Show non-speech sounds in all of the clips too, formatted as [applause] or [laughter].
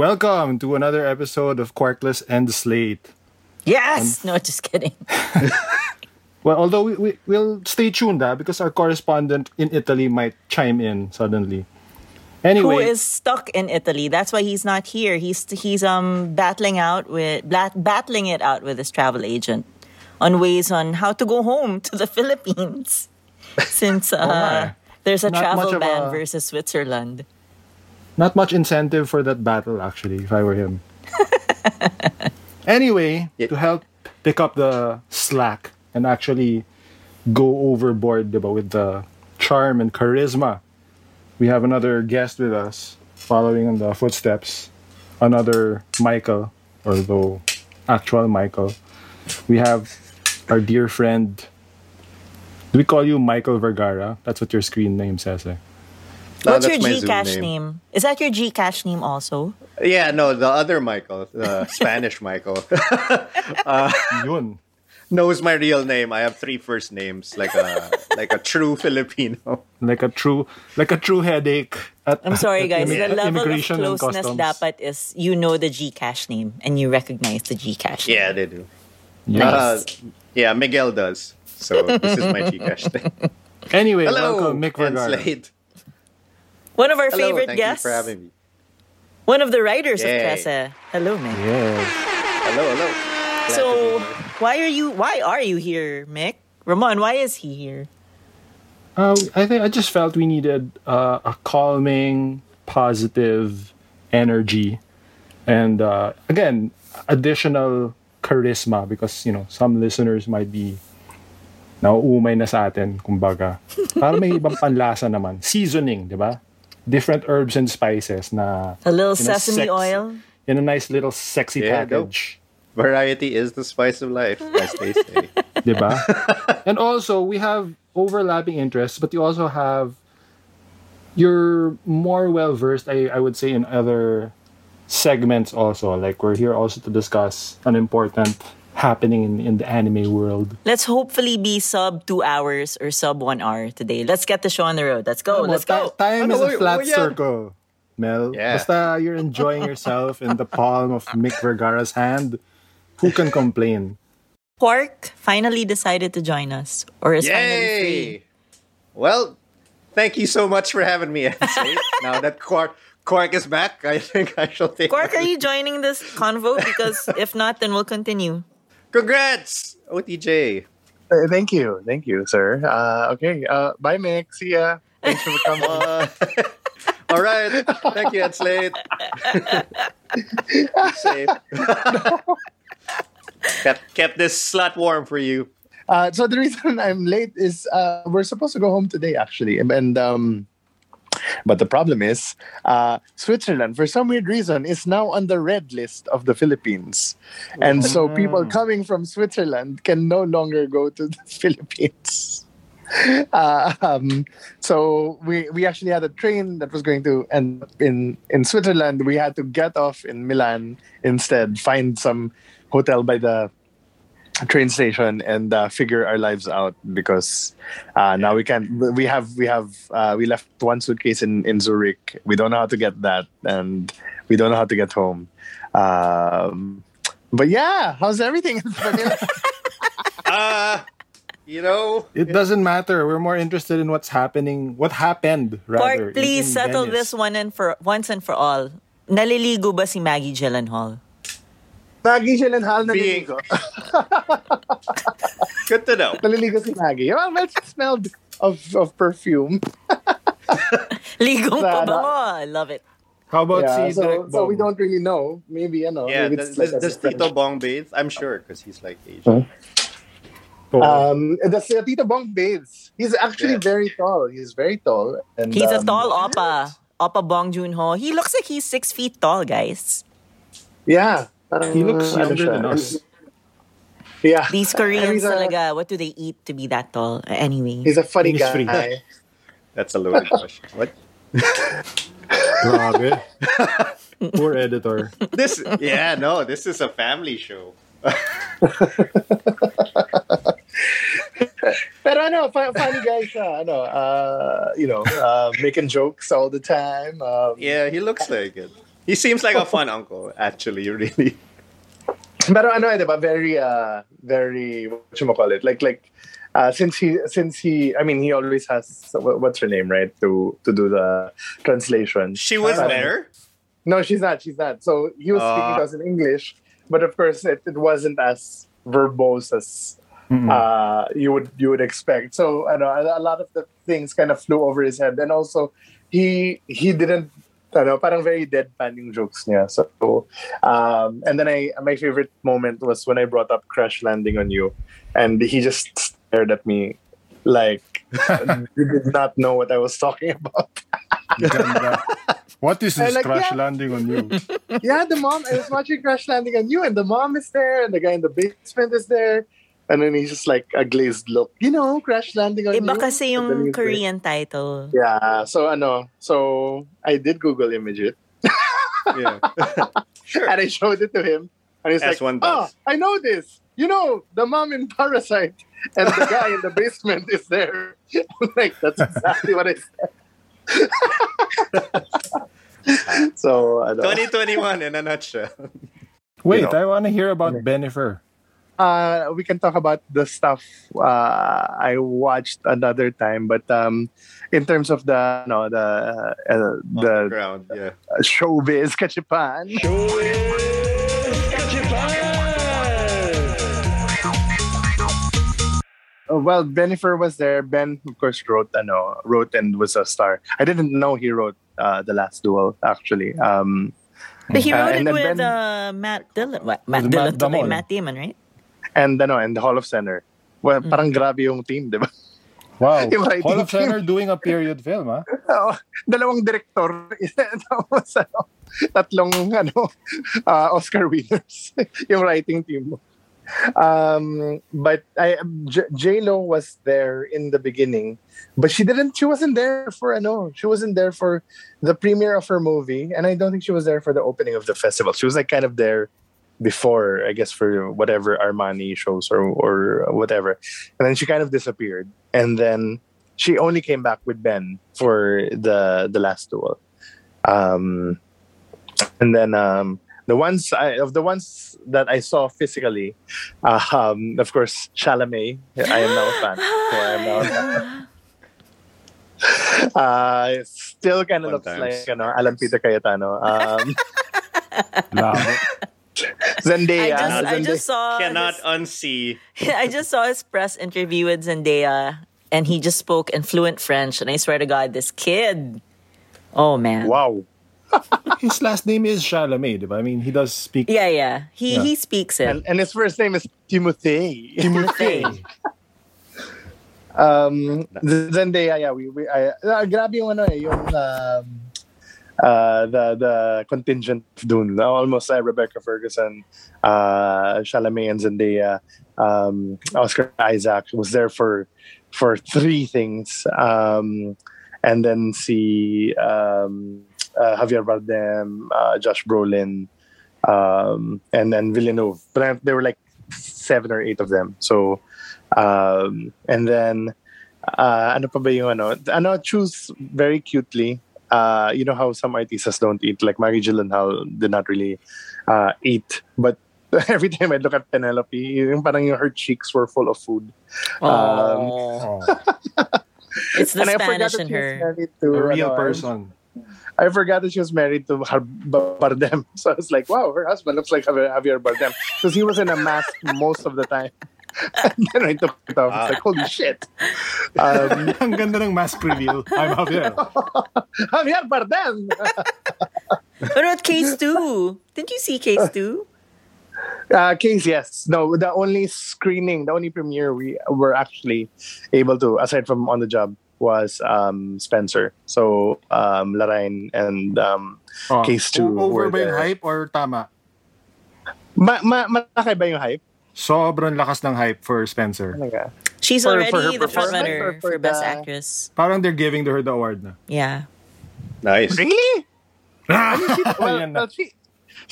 Welcome to another episode of Quarkless and the Slate. Yes! no, just kidding. [laughs] Well, although we, we, we'll stay tuned ah, because our correspondent in Italy might chime in suddenly. Anyway, Who is stuck in Italy? That's why he's not here. He's he's um battling out with battling it out with his travel agent on ways on how to go home to the [laughs] Philippines since uh, my. there's a Not travel ban a- versus Switzerland. Not much incentive for that battle actually if I were him. [laughs] anyway, Yeah. to help pick up the slack and actually go overboard diba, with the charm and charisma, we have another guest with us following in the footsteps. Another Michael, although actual Michael. We have our dear friend. Do we call you Michael Vergara? That's what your screen name says. Eh? No, What's your that's my Gcash name. name. Is that your Gcash name also? Yeah, no, the other Michael, the [laughs] Spanish Michael, [laughs] [laughs] uh, Yun. knows my real name. I have three first names, like a like a true Filipino. like a true like a true headache at, I'm sorry, at guys. immi- the level of immigration and closeness customs. dapat is you know the Gcash name and you recognize the Gcash name. Yeah, they do. Yes. Uh, yeah, Miguel does. So this is my Gcash thing. anyway Hello, welcome Mihk and Vergara. Slade. One of our Hello, favorite thank guests. you for having me. One of the writers Yay. of Trese. Hello, man. yes Hello, hello. Glad So why are you why are you here, Mihk? Ramon, why is he here? uh, i think i just felt we needed uh, a calming positive energy and uh, again additional charisma because you know some listeners might be nauumay na sa atin kumbaga para may ibang [laughs] panlasa naman seasoning di ba different herbs and spices na A little in a sesame sex- oil. in a nice little sexy Yeah, go. package variety is the spice of life, as they say. diba? [laughs] and also we have overlapping interests, but you also have you're more well versed, I, I would say, in other segments also. Like we're here also to discuss an important happening in, in the anime world. Let's hopefully be sub two hours or sub one hour today. Let's get the show on the road. Let's go. Let's go. Time is a flat circle. Mel, Yeah. basta you're enjoying yourself in the palm of Mihk Vergara's hand. Who can complain? Quark finally decided to join us. Or is finally free. Yay! Well, thank you so much for having me. [laughs] Now that Quark Quark is back, I think I shall take. Quark, are you joining this convo? Because [laughs] if not, then we'll continue. Congrats, OTJ. Uh, thank you, thank you, sir. Uh, okay, uh, bye, Mihk. See ya. Thanks for coming. [laughs] Uh, all right. Thank you. Keep safe. [laughs] kept, kept this slot warm for you. Uh, so the reason [laughs] I'm late is uh, we're supposed to go home today, actually, and um, but the problem is uh, Switzerland, for some weird reason, is now on the red list of the Philippines, and so people coming from Switzerland can no longer go to the [laughs] Philippines. Uh, um, so we we actually had a train that was going to end up in in Switzerland. We had to get off in Milan instead, find some hotel by the train station and uh, figure our lives out because uh, now we can't we have we have uh, we left one suitcase in in Zurich we don't know how to get that and we don't know how to get home um, but yeah how's everything in Manila? [laughs] [laughs] Uh, you know, It doesn't matter. We're more interested in what's happening, what happened, rather. Quark, please in- in settle Venice. this one and for once and for all. Naliligo ba si Maggie Gyllenhaal? Maggie Gyllenhaal Being- naliligo good to know. naliligo si Maggie well it smelled of, of perfume [laughs] Ligong Nah, pabango. I love it. How about yeah, si so, Direk so we don't really know maybe you know Yeah, maybe does, like does, a does Tito Bong bathe? I'm sure because he's like Asian. Oh, Um, the uh, Tito Bong bathes. He's actually Yeah. very tall. He's very tall. And, He's a um, tall oppa. Oppa Bong Joon-ho. He looks like he's six feet tall, guys. Yeah. Parang he looks ano younger siya. than us. [laughs] Yeah. These Koreans he's a, talaga, what do they eat to be that tall? Anyway. He's a funny He's free. guy. [laughs] That's a loaded question. What? [laughs] Grabe. Poor editor. This? Yeah, no. This is a family show. Pero ano, fu- funny guy siya. Ano, uh, you know, uh, making jokes all the time. Um, Yeah, he looks like it. He seems like a fun [laughs] uncle, actually, really. But Pero ano, diba, very, uh, very, what you call it? Like, like, uh, since he, since he, I mean, he always has, what's her name, right? To, to do the translation. She was Uh, there. No, she's not. She's not. So he was speaking Ah. to us in English, but of course, it, it wasn't as verbose as Mm-mm. uh, you would you would expect. So I know a, a lot of the things kind of flew over his head, and also he he didn't. Ano, parang very deadpan yung jokes niya. So, um, and then I my favorite moment was when I brought up Crash Landing on You, and he just stared at me like [laughs] he did not know what I was talking about. What is this like, crash yeah. landing on you? yeah, the mom. I was watching Crash Landing on You, and the mom is there, and the guy in the basement is there, and then he's just like a glazed look. You know, Crash Landing on Iba You. kasi yung he's there. Korean title. Yeah. So ano, so I did Google image it, Yeah. sure. [laughs] and I showed it to him, and he's As like, one "Oh. I know this. You know, the mom in Parasite, and the guy in the basement is there." [laughs] like that's exactly what I said. [laughs] so ano, 2021 in a nutshell. Wait, You know. I want to hear about Benifer. Uh, we can talk about the stuff uh, I watched another time, but um, in terms of the no the uh, the Ground, yeah. showbiz kachipan. Uh, Well, Benifer was there. Ben, of course, wrote ano, wrote and was a star. I didn't know he wrote uh, the last duel actually. Um, But he Uh, wrote and it with Ben- uh, Matt Dillon. Matt Dillon Matt. Matt Damon, right? And ano, and the Holofcener. Well, Mm. parang grabe yung team, di ba? Wow. [laughs] Yung Hall of team. Famer doing a period film, ah. Oo, dalawang director, [laughs] tapos ano, tatlong ano, uh, Oscar winners, [laughs] yung writing team mo. Um, but I J Lo was there in the beginning, but she didn't. She wasn't there for ano. She wasn't there for the premiere of her movie, and I don't think she was there for the opening of the festival. She was like kind of there before, I guess, for whatever Armani shows or or whatever, and then she kind of disappeared, and then she only came back with Ben for the the last duel. Um, and then um, the ones I, of the ones that I saw physically, uh, um, of course, Chalamet. I am now a fan. [gasps] So I am now a fan. [laughs] Uh, still kind of Fun looks times. like know, Alan Peter Cayetano. Um, [laughs] Labo. [laughs] [laughs] Zendaya. I just, I just saw Cannot his- unsee. [laughs] I just saw his press interview with Zendaya, and he just spoke in fluent French. And I swear to God, this kid, oh man, Wow. [laughs] His last name is Chalamet, diba? I mean, he does speak yeah, yeah, he Yeah. he speaks it. And, and his first name is Timothy. Timothy. Um, Zendaya, yeah, we, we I, uh, grabe yung ano eh, yung um, uh, the the contingent of Dune. Almost uh, Rebecca Ferguson, uh, Chalamet and Zendaya, um, Oscar Isaac was there for for three things, um, and then see um, uh, Javier Bardem, uh, Josh Brolin, um, and then Villeneuve. But there were like seven or eight of them. So. Um, and then, uh, ano pa ba yung ano? Ano, choose very cutely. Uh, you know how some artistas don't eat, like Maggie Gyllenhaal did not really uh, eat. But [laughs] every time I look at Penelope, yung parang yung her cheeks were full of food. Oh, it's the [laughs] and I Spanish forgot in her. married to a real ano, person. I forgot that she was married to Har- Bardem. [laughs] So I was like, wow, her husband looks like Javier, Javier Bardem. Because he was in a mask most of the time. And [laughs] then I took it off. It's like, holy shit. Um, [laughs] Ang ganda ng mask reveal. I'm Javier. [laughs] Javier Bardem! What about K-Stew? Didn't you see K-Stew? Uh, case, yes. No, the only screening, the only premiere we were actually able to, aside from on the job, was um, Spencer. So, um, Larraín and um, Oh, K-Stew Over were ba yung there. hype or tama? ma ma malaki ba yung hype? Sobrang lakas ng hype for Spencer. Talaga. She's For- already for the frontrunner performance runner for for, Best the- Actress. Parang they're giving her the award na. Yeah. Nice. Really? Ayan Well, well, she,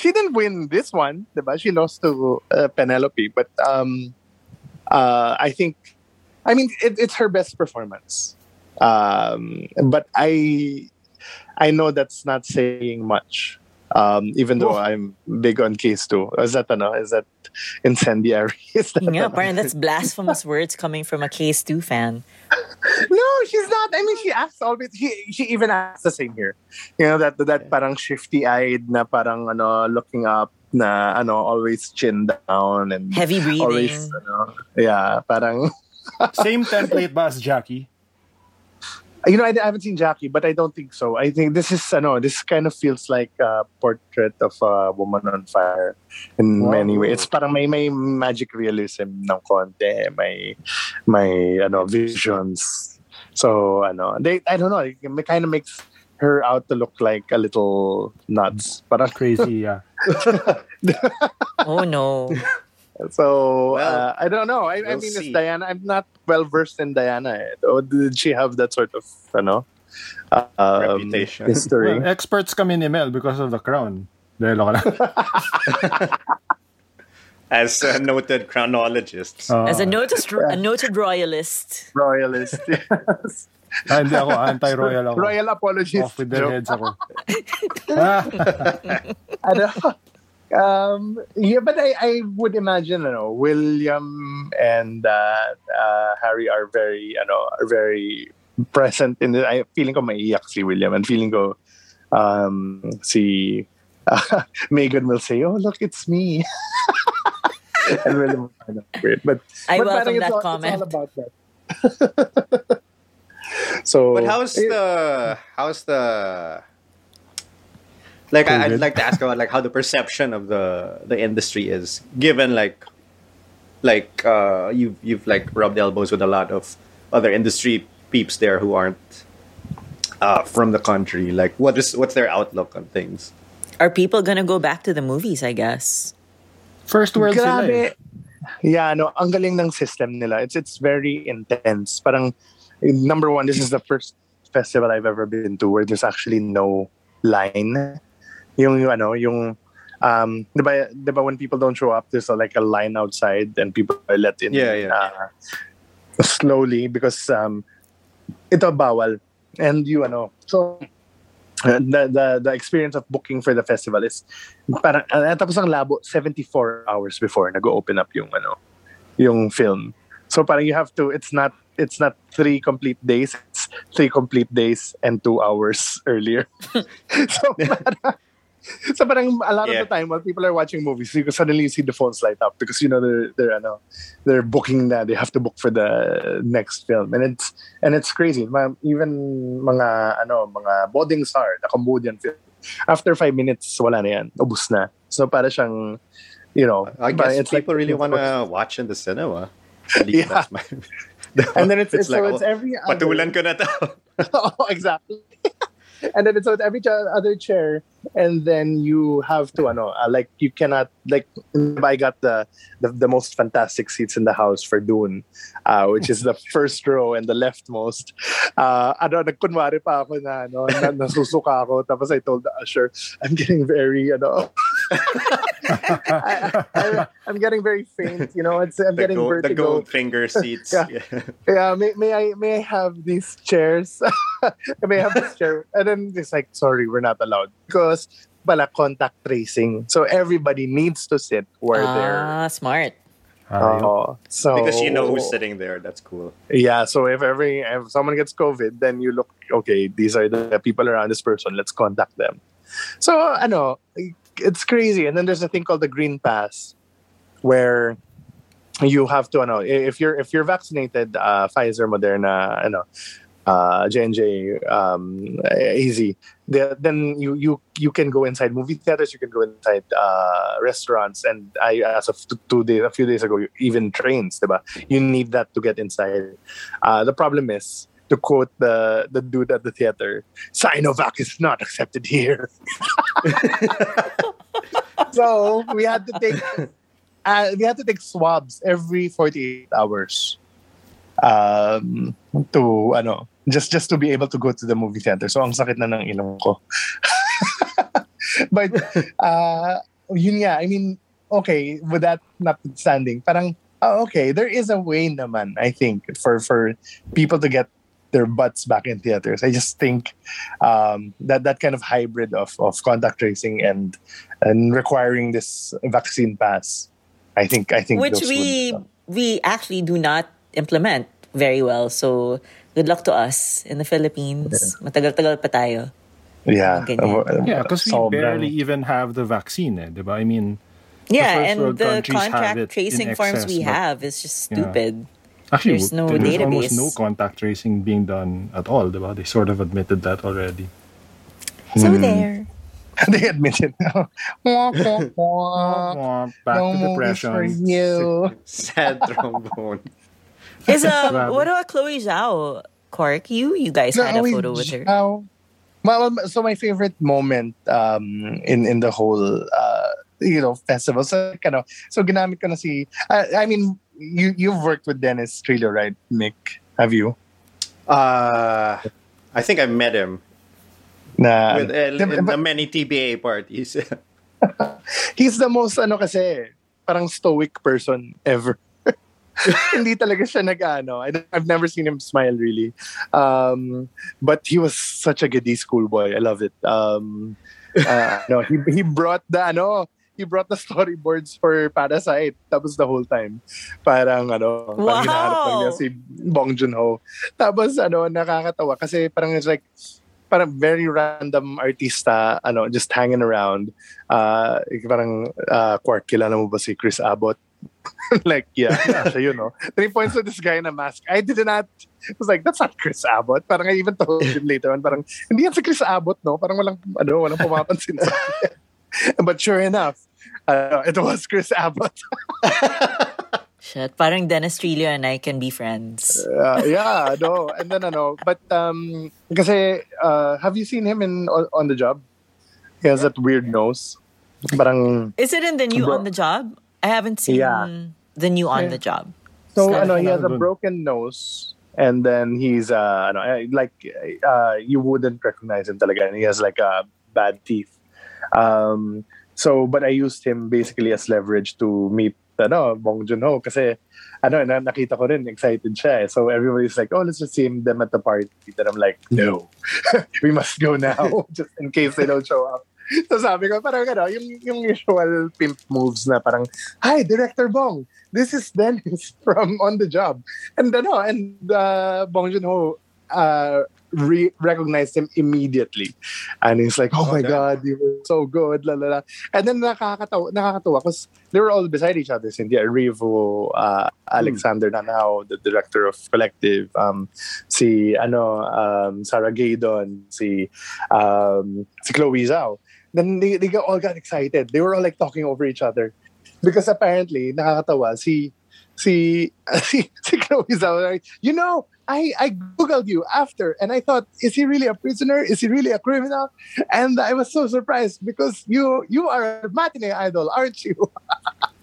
she didn't win this one, diba? She lost to uh, Penelope. But um, uh, I think, I mean, it, it's her best performance. Um, but I, I know that's not saying much Um, even though I'm big on K-Stew. Is that ano? Is that incendiary? [laughs] Is that Yeah, ano? parang that's blasphemous words coming from a K-Stew fan. No, she's not. I mean, she acts always. She she even acts the same here. You know that that parang shifty eyed na parang ano looking up na ano always chin down and Heavy breathing. always ano yeah parang Same template ba as Jackie? You know I, I haven't seen Jackie but I don't think so. I think this is ano this kind of feels like a portrait of a woman on fire in Wow. many ways. It's parang may may magic realism ng konti, may may ano visions. So ano they I don't know it kind of makes her out to look like a little nuts. Parang Crazy, yeah. [laughs] Oh no. So Well, uh, I don't know. I, I we'll mean, see. it's Diana. I'm not well versed in Diana. Eh. Or did she have that sort of, you know, um, Reputation. history? Well, experts kami ni Mel because of the crown. Dahil ako lang. [laughs] As a noted chronologist. Ah, As a noted, a noted royalist. Royalist. [laughs] Yes. ah, hindi ako, anti-royal ako. Royal apologist. Off with their heads ako. [laughs] ah, Ano, um, yeah, but I, I would imagine, you know, William and uh, uh, Harry are very, you know, are very present in the. I feeling ko maiiyak si William and feeling ko um, si [laughs] uh, Meghan will say, "Oh, look, it's me." [laughs] and William, will find out weird, but I but welcome parang it's that all- comment. It's all about that. [laughs] so, But how's eh, the how's the like I, COVID? I'd like to ask about like how the perception of the the industry is given like like uh you've you've like rubbed elbows with a lot of other industry peeps there who aren't uh from the country like what is what's their outlook on things Are people gonna go back to the movies, I guess? first world eh. Grabe. Yeah, no, ang galing ng system nila. It's it's very intense. Parang number one, this is the first festival I've ever been to where there's actually no line. Yung, ano, yung um, di ba, di ba when people don't show up, there's uh, like a line outside and people are let in Yeah, yeah. uh, slowly because um, ito bawal. And you ano, so uh, the, the the experience of booking for the festival is parang uh, tapos ang labo 74 hours before nag-open up yung ano yung film so parang you have to it's not it's not three complete days it's three complete days and two hours [laughs] earlier [laughs] so [laughs] parang, [laughs] so parang a lot Yeah. of the time while people are watching movies you can suddenly see the phones light up because you know they're they're ano, they're booking na they have to book for the next film. And it's and it's crazy. Ma- even mga ano mga Boding Star the Cambodian film after five minutes wala na yan. Ubus na. So para siyang you know I guess it's like- people really want to watch in the cinema. [laughs] Yeah. my and then [laughs] it's, it's, so like, it's oh, every other patulan ko na to. Oh, exactly. And then it's with every other chair, and then you have to, ano, uh, like you cannot, like I got the, the the most fantastic seats in the house for Dune, uh, which is the [laughs] first row and the leftmost. Uh, ano, nagkunwari pa ako na, ano, na, nasusuka ako. Tapos I told the usher, I'm getting very, ano, I, [laughs] I, I'm getting very faint. You know, it's I'm the, getting gold, the gold finger [laughs] seats Yeah. yeah. yeah, may, may I may I have these chairs? [laughs] may I have this chair? And then it's like, sorry, we're not allowed because pala contact tracing. So everybody needs to sit where they're. Ah, smart. Ayun. Oh, so because you know who's sitting there that's cool Yeah, so if every if someone gets COVID, then you look okay. These are the people around this person. Let's contact them. So ano, it's crazy. And then there's a thing called the Green Pass, where you have to know if you're if you're vaccinated, uh, Pfizer, Moderna, ano, uh, J and J, um, easy. The, then you you you can go inside movie theaters. You can go inside uh, restaurants. And I as of two days, a few days ago, even trains. Diba? You need that to get inside. Uh, the problem is, to quote the the dude at the theater, Sinovac is not accepted here. [laughs] so we had to take uh, we had to take swabs every 48 hours um, to ano just just to be able to go to the movie theater. So ang sakit na ng ilong ko. [laughs] but uh, yun nga, I mean, okay, with that notwithstanding, parang oh, okay, there is a way naman, I think, for for people to get their butts back in theaters. I just think um, that that kind of hybrid of, of contact tracing and and requiring this vaccine pass, I think I think which we would, uh, we actually do not implement very well. So good luck to us in the Philippines. Matagal-tagal pa tayo. yeah Ganyan. uh, Yeah, because we sobrang- barely even have the vaccine, eh, diba? I mean, Yeah, first and the countries have it contract tracing forms excess, we but- have is just Yeah. Stupid. actually, There's no there's almost database. no contact tracing being done at all, diba? They sort of admitted that already. So Hmm. there. [laughs] they admitted. it. [laughs] Wah, wah, wah. Wah, Back no to movies for depression. you. [laughs] Sad trombone. Is um what about Chloe Zhao? Quark, you you guys had a photo with her. Zhao. Well, so my favorite moment um, in in the whole uh, you know festival. So kind of so ginamit ko na si. I, I mean, you you've worked with Dennis Trillo, right, Mick? Have you? Uh, I think I met him Na with, uh, in the many TBA parties. [laughs] he's the most ano kasi parang stoic person ever. [laughs] Hindi talaga siya nag-ano. I've never seen him smile really. Um, but he was such a goody schoolboy. I love it. Um, uh, [laughs] no, he he brought the ano, he brought the storyboards for Parasite. Tapos the whole time. Parang ano, parang Wow! hinahanap lang niya si Bong Joon-ho. Tapos ano, nakakatawa kasi parang it's like parang very random artista ano just hanging around uh parang uh Quark kilala mo ba si Chris Abbott [laughs] like yeah, yeah siya yun no three points to this guy in a mask I did not I was like that's not Chris Abbott parang I even told him [laughs] later on parang hindi yan si Chris Abbott no parang walang ano walang pumapansin sa [laughs] but sure enough uh, it was Chris Abbott [laughs] Shit, parang Dennis Trillo and I can be friends. uh, yeah no and then I know, but um kasi uh, have you seen him in on, on the job he has that weird nose parang Is it in the new Bro- on the job? I haven't seen Yeah. the new on Yeah. the job. So I know he has a broken nose, and then he's uh, ano, eh, like uh, you wouldn't recognize him talaga. And he has like a bad teeth. Um, so, but I used him basically as leverage to meet ano, Bong Joon-ho kasi ano, na, nakita ko rin, excited siya. eh. So everybody's like, oh, let's just see them at the party. Then I'm like, no, [laughs] we must go now [laughs] just in case they don't show up. So sabi ko, parang ano, yung, yung usual pimp moves na parang, hi, Director Bong, this is Dennis [laughs] from On the Job. And ano, and uh, Bong Joon-ho uh, re- recognized him immediately. And he's like, oh my Okay. God, you were so good, la la la. And then nakakatawa, nakakatawa because they were all beside each other. Cynthia Erivo, uh, Alexander Nanau, the director of Collective, um, si ano, um, Sarah Gadon, si, um, si Chloe Zhao. Then they, they got- all got excited. They were all like talking over each other. Because apparently, nakakatawa, si, si, [laughs] si, si Chloe Zhao, you know, I, I Googled you after and I thought, is he really a prisoner? Is he really a criminal? And I was so surprised because you you are a matinee idol, aren't you? [laughs]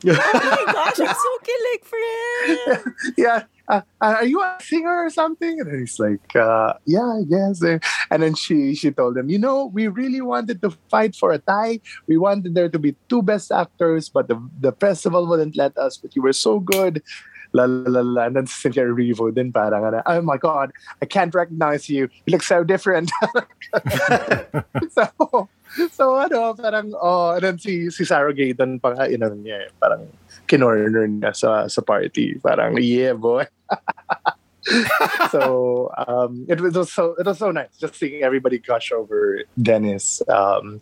Oh my gosh, I'm so [laughs] kilig for him. yeah. Uh, uh, are you a singer or something? And he's like, uh, yeah, yes. And then she she told him, you know, we really wanted to fight for a tie. We wanted there to be two best actors, but the the festival wouldn't let us. But you were so good. La la la la. And then Cynthia Erivo then parang, oh my God, I can't recognize you. You look so different. [laughs] so, [laughs] so ano, parang, oh, and then si, si Sarah Gaydon pa nga, inano niya eh, parang kinorner niya sa, sa party. Parang, yeah, boy. [laughs] so um, it was so it was so nice just seeing everybody gush over Dennis um,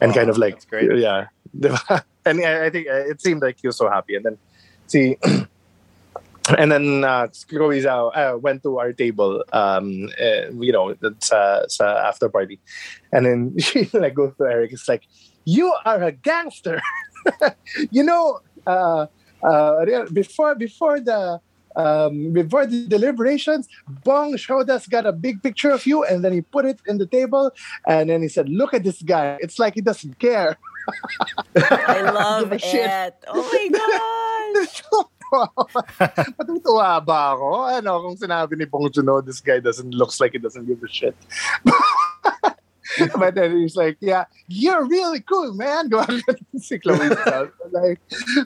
and Oh, kind of like yeah [laughs] and I, I think uh, it seemed like he was so happy and then see [clears throat] [laughs] and then uh, Chloe Zhao uh, went to our table um, uh, you know sa, sa after party and then [laughs] she like goes to Erik it's like you are a gangster [laughs] you know uh, uh, before before the um, before the deliberations, Bong showed us got a big picture of you, and then he put it in the table, and then he said, "Look at this guy. It's like he doesn't care." I love it. shit. Oh my gosh. [laughs] Matutuwa ba ako? Ano, kung sinabi ni Bong Joon-ho, this guy doesn't, looks like he doesn't give a shit. [laughs] but then he's like, yeah, you're really cool, man. Si Chloe like,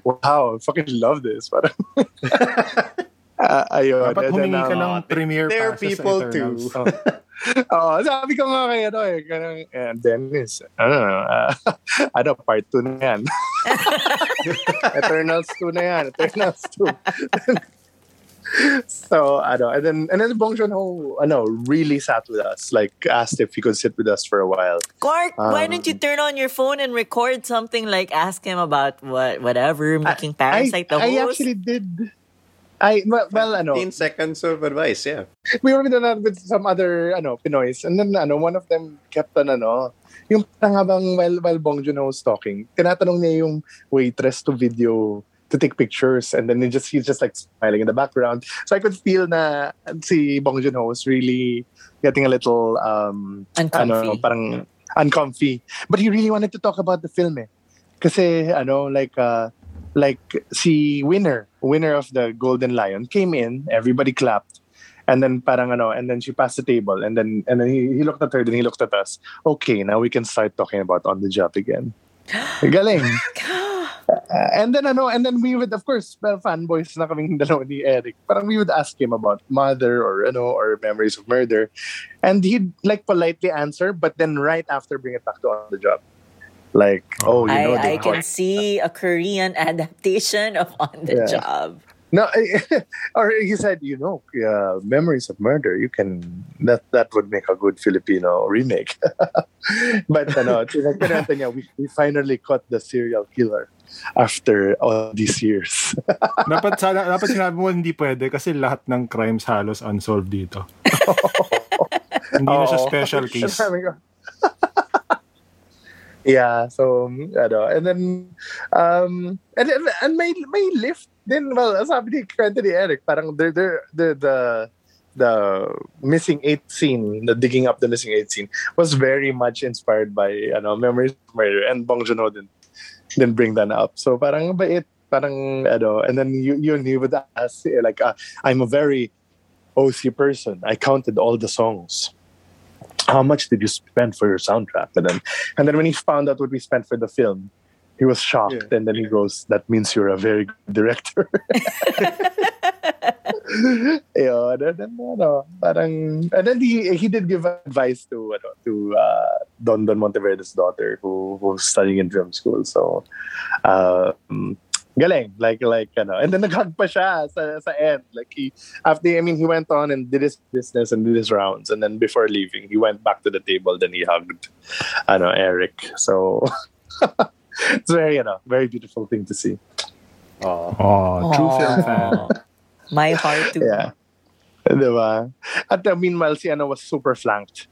wow, I fucking love this. [laughs] Parang- [laughs] Ah, ayun. Dapat And then, humingi ka um, ng premiere There are sa people Eternals. too. [laughs] Oo, sabi ko nga kay ano eh, kanang, eh, Dennis, ano, uh, [laughs] ano, part 2 na yan. Eternals 2 na yan, Eternals 2. so, ano, and then, and then Bong Joon-ho, ano, really sat with us, like, asked if he could sit with us for a while. Quark, why Um, don't you turn on your phone and record something like ask him about what whatever making Parasite the host? I host? actually did, I, well, well ano, 15 seconds of advice, yeah. we were with, ano, with some other ano Pinoys and then ano one of them kept on ano yung parang habang while, while Bong Joon-ho was talking tinatanong niya yung waitress to video to take pictures and then he just he's just like smiling in the background. So I could feel na si Bong Joon-ho was really getting a little um ano parang uncomfy. But he really wanted to talk about the film eh. Kasi ano like uh like si winner winner of the Golden Lion came in everybody clapped and then parang ano and then she passed the table and then and then he, he looked at her then he looked at us. Okay now we can start talking about on the job again. [gasps] Galing. Uh, and then ano and then we would of course well, fanboys na kaming dalawa ni Eric. Parang we would ask him about mother or ano or memories of murder. And he'd like politely answer but then right after bring it back to on the job like oh you know I, I they can see a Korean [laughs] adaptation of On the Yeah. Job. No, [laughs] or he said, you know, uh, memories of murder. You can that that would make a good Filipino remake. [laughs] but ano, tinagpinata niya, we, we finally caught the serial killer after all these years. dapat, sana, dapat sinabi mo hindi pwede kasi lahat ng crimes halos unsolved dito. hindi na siya special case. Yeah, so ano, and then um and and, and may may lift din well, sabi ni kwento ni Erik, parang they're, they're, the the the missing eight scene, the digging up the missing eight scene was very much inspired by ano, Memories of Murder and Bong Joon-ho didn't, didn't bring that up. So parang bait, parang ano, and then you you he would ask like uh, I'm a very OC person. I counted all the songs how much did you spend for your soundtrack? And then, and then when he found out what we spent for the film, he was shocked. Yeah. And then he goes, "That means you're a very good director." [laughs] Yun, and then, ano, parang, and then he he did give advice to ano, to uh, Dondon Monteverde's daughter who who was studying in film school. So, um, galing like like ano. And then naghag pa siya sa, sa end. Like he after I mean he went on and did his business and did his rounds. And then before leaving he went back to the table. Then he hugged ano Erik. So [laughs] it's very you know very beautiful thing to see. Oh. Oh, true film fan. [laughs] My heart too. yeah. Diba at uh, meanwhile si ano was super flanked.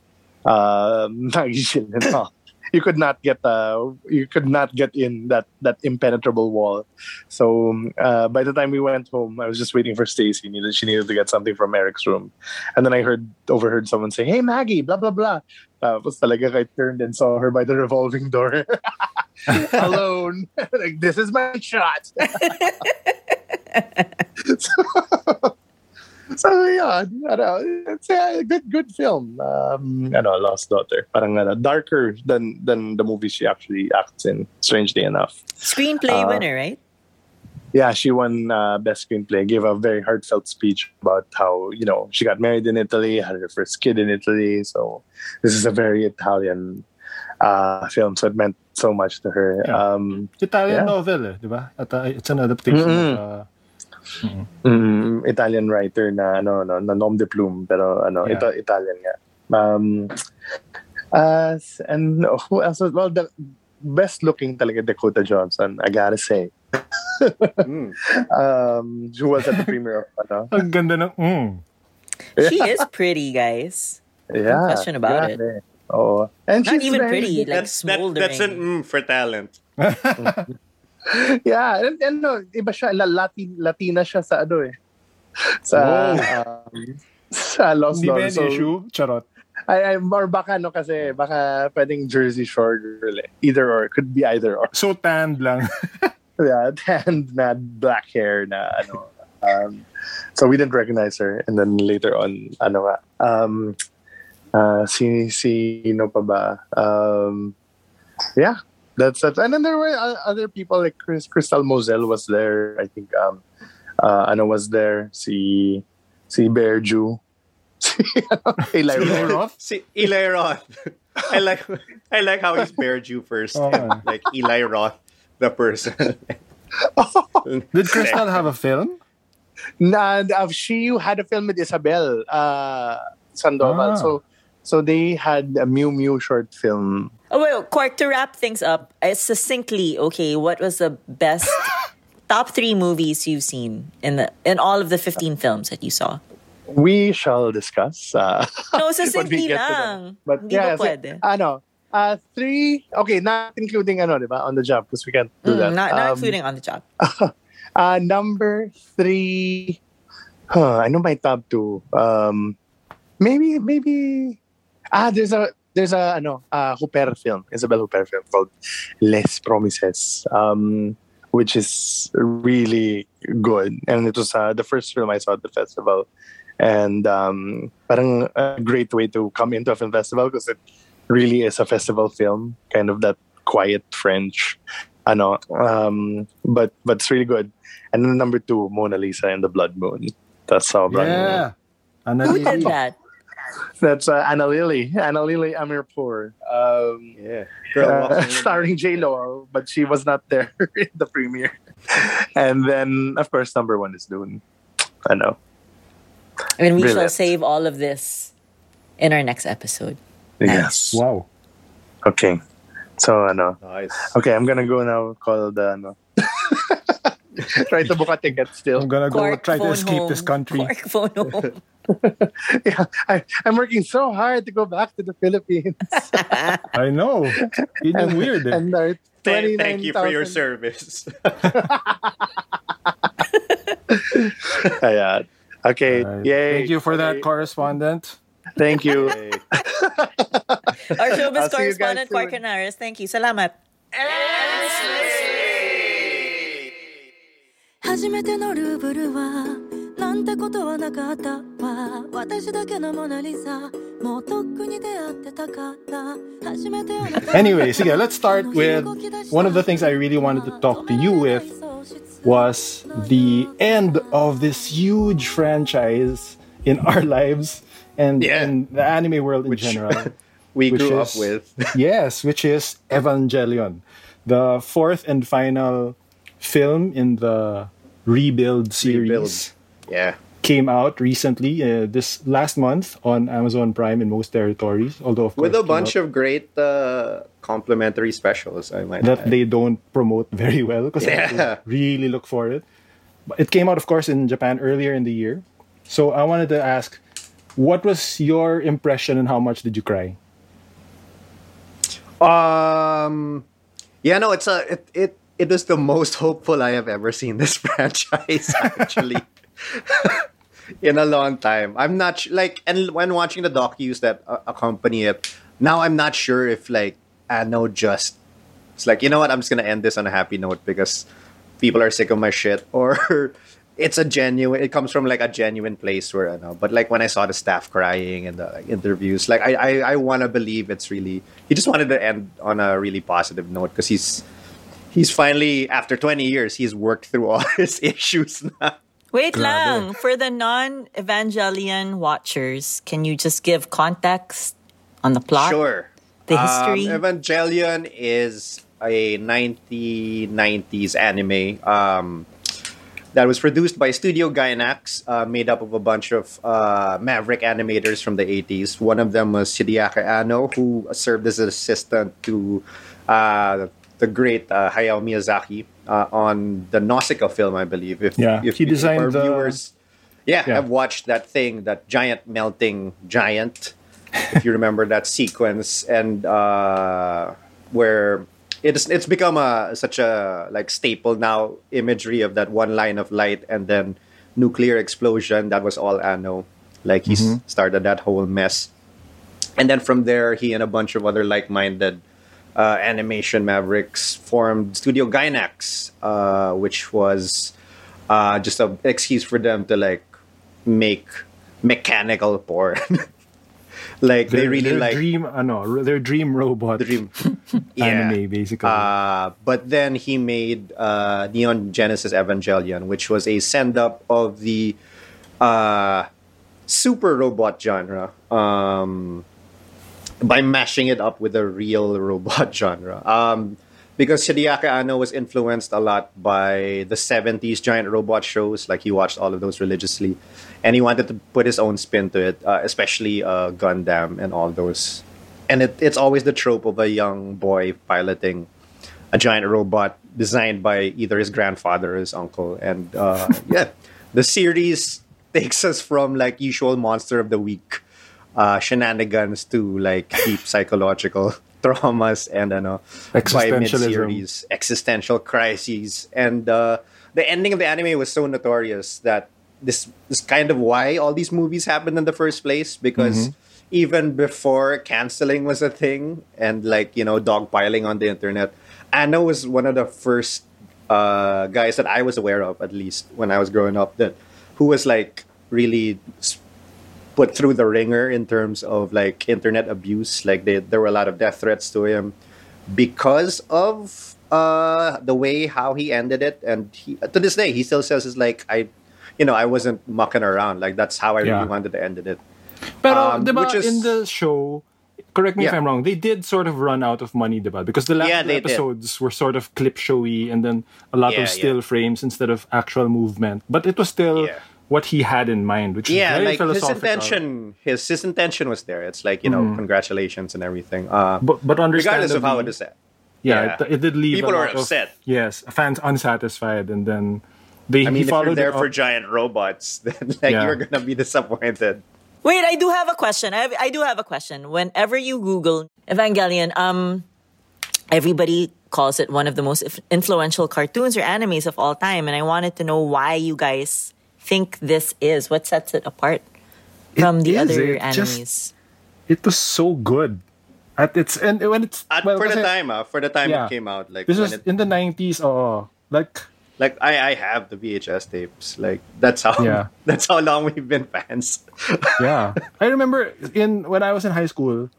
Um [laughs] nagishil and all. [laughs] you could not get uh you could not get in that that impenetrable wall. So uh by the time we went home i was just waiting for stacy. Needed she needed to get something from Erik's room. And then i heard overheard someone say hey maggie blah blah blah. Tapos talaga I turned and saw her by the revolving door. [laughs] Alone. [laughs] Like this is my shot. So, so yeah, ano, it's a good good film. Um, ano, Lost Daughter. Parang ano, darker than than the movie she actually acts in. Strangely enough. Screenplay Uh, winner, right? Yeah, she won uh, best screenplay. Gave a very heartfelt speech about how you know she got married in Italy, had her first kid in Italy. So this is a very Italian uh, film. So it meant so much to her. Yeah. Um, Italian Yeah. novel eh, di ba? At uh, it's an adaptation Mm-mm. of uh, mm, Italian writer na ano no na nom de plume pero ano Yeah. ito Italian nga. Um uh, and who else was- well the best looking talaga Dakota Johnson I gotta say. Mm. [laughs] Um who was at the premiere of ano. [laughs] ang ganda ng mm. She is pretty, guys. Yeah. question about it. grabe. Oh. And Not she's even very- pretty, like that, smoldering. that's an mm for talent. [laughs] [laughs] Yeah, and, and no, iba siya la- Latin Latina siya sa ano eh. Sa um, sa Lost Hindi ba yan So, issue? Charot. I, I, or baka no kasi baka pwedeng Jersey Shore eh. Either or. Could be either or. So tanned lang. [laughs] Yeah, tanned na black hair na ano. Um, so we didn't recognize her. And then later on, ano nga, um, uh, si, sino pa ba? Um, yeah, that's, that's, and then there were other people like Chris, Crystal Moselle was there. I think, um, uh, ano was there? Si, si Bear Jew. [laughs] Si, ano, [laughs] Eli Eli Roth. Roth? See, Eli Roth. I like I like how he's Bear Jew first. Oh, [laughs] like Eli Roth, the person. Did Crystal have a film? Na, uh, she had a film with Isabel uh, Sandoval. Ah. So, so they had a Miu Miu short film. Oh, wait, Quark, to wrap things up, uh, succinctly, okay, what was the best [laughs] top three movies you've seen in the in all of the 15 films that you saw? We shall discuss. Uh, No, [laughs] succinctly lang. But Hindi yeah, so, ano, uh, three, okay, not including ano, di ba, on the job, because we can't do Mm, that. not, not Um, including on the job. Uh, [laughs] number three, huh, I know my top two. Um, maybe, maybe, ah, there's a, there's a, ano, uh, Huppert film, Isabelle Huppert film called Les Promesses, um, which is really good. And it was uh, the first film I saw at the festival. And um, parang a great way to come into a film festival because it really is a festival film, kind of that quiet French, ano, um, but but it's really good. And then number two, Mona Lisa and the Blood Moon. That's sobrang. Yeah. Anna Who did Lily. that? That's uh, Anna Lily, Ana Lily Amirpour, um, yeah. Girl uh, [laughs] starring J Lo, but she was not there [laughs] in the premiere. And then, of course, number one is Dune. I know. And we shall save all of this in our next episode. Yes. Wow. Okay. So, ano. Nice. Okay, I'm gonna go now. Call the ano. [laughs] Try to book a ticket still. I'm gonna go Quark, try to phone escape this country. Quark, phone home. [laughs] yeah, I, I'm working so hard to go back to the Philippines. [laughs] I know. Yun yung weird eh. and our Thank, thank you for your service. Ayan. Okay. Alright. Yay. Thank you for that, Okay. correspondent. Thank you. Our showbiz I'll see you guys correspondent, soon. Quark Henares. Thank you. Salamat. 初めてのルーブルはなんてことはなかったわ私だけのモナリザもうとっくに出会ってたから初めてあなた Anyway, sige, let's start with one of the things I really wanted to talk to you with was the end of this huge franchise in our [laughs] lives and Yeah. in the anime world in Which- general. [laughs] We Which grew is- up with. [laughs] yes, which is Evangelion, the fourth and final film in the Rebuild series. Rebuild. Yeah. Came out recently, uh, this last month on Amazon Prime in most territories. Although, of With a bunch out- of great uh, complimentary specials, I might that add. they don't promote [laughs] very well because I Yeah. really look for it. But it came out, of course, in Japan earlier in the year. So I wanted to ask, what was your impression and how much did you cry? Um, yeah, no, it's a it it it is the most hopeful I have ever seen this [laughs] franchise actually. [laughs] In a long time, I'm not sh- like, and when watching the docus that uh, accompany it, now I'm not sure if like Anno just it's like you know what? I'm just gonna end this on a happy note because people are sick of my shit. [laughs] Or it's a genuine it comes from like a genuine place where I know but like when I saw the staff crying and the like, interviews like I I, I want to believe it's really he just wanted to end on a really positive note because he's he's finally after 20 years he's worked through all [laughs] his issues now Wait Grabe. lang. For the non-Evangelion watchers, can you just give context on the plot? Sure. The history? Um, Evangelion is a 1990s anime um, that was produced by Studio Gainax, uh, made up of a bunch of uh, maverick animators from the 80s. One of them was Hideaki Anno, who served as an assistant to uh, the great uh, Hayao Miyazaki uh, on the Nausicaa film, I believe. If, Yeah, if, he if designed our the- viewers, yeah, Yeah. I've watched that thing, that giant melting giant if you remember that [laughs] sequence and uh, where it's it's become a such a like staple now imagery of that one line of light and then nuclear explosion. That was all Anno. Like he s started that whole mess. And then from there he and a bunch of other like-minded uh, animation mavericks formed Studio Gainax uh, which was uh, just an excuse for them to like make mechanical porn [laughs] like they really their like dream, ano, their dream robot dream [laughs] yeah. anime, basically. Uh, but then he made uh, Neon Genesis Evangelion, which was a send up of the uh, super robot genre um, by mashing it up with a real robot [laughs] genre. Um, because Hideaki Anno was influenced a lot by the 70s giant robot shows, like he watched all of those religiously, and he wanted to put his own spin to it, uh, especially uh, Gundam and all those. And it, it's always the trope of a young boy piloting a giant robot designed by either his grandfather or his uncle. And uh, [laughs] yeah, the series takes us from like usual monster of the week uh, shenanigans to like deep [laughs] psychological [laughs] traumas and ano, by mid-series existential crises. And uh, the ending of the anime was so notorious that this is kind of why all these movies happened in the first place because even before canceling was a thing and like you know dogpiling on the internet Anno was one of the first uh, guys that i was aware of at least when i was growing up that who was like really s- put through the ringer in terms of like internet abuse like they, there were a lot of death threats to him because of uh, the way how he ended it and he, to this day he still says it's like i you know i wasn't mucking around like that's how i Yeah. really wanted to end it Pero, Um, diba, is- in the show, correct me if I'm wrong, they did sort of run out of money, diba? Because the last Yeah, they did. episodes were sort of clip showy and then a lot Yeah, of still yeah. frames instead of actual movement. But it was still Yeah. What he had in mind, which yeah is very like his intention his his intention was there it's like you know congratulations and everything uh But, but regardless of how it is understandably- said Yeah, Yeah. It, it did leave People a were lot of- upset. yes, fans unsatisfied, and then they i he mean if you're followed there it for giant robots [laughs] then like Yeah. you're gonna be disappointed Wait, I do have a question. I, I do have a question. Whenever you Google Evangelion, um, everybody calls it one of the most influential cartoons or animes of all time, and I wanted to know why you guys think this is. What sets it apart from It the is, other it animes? just- It was so good. At its and when it's At, well, for the time uh, for the time Yeah. it came out like This when was it, in the nineties. Oh, like like I, I have the VHS tapes like that's how Yeah. [laughs] that's how long we've been fans [laughs] yeah. I remember in when I was in high school,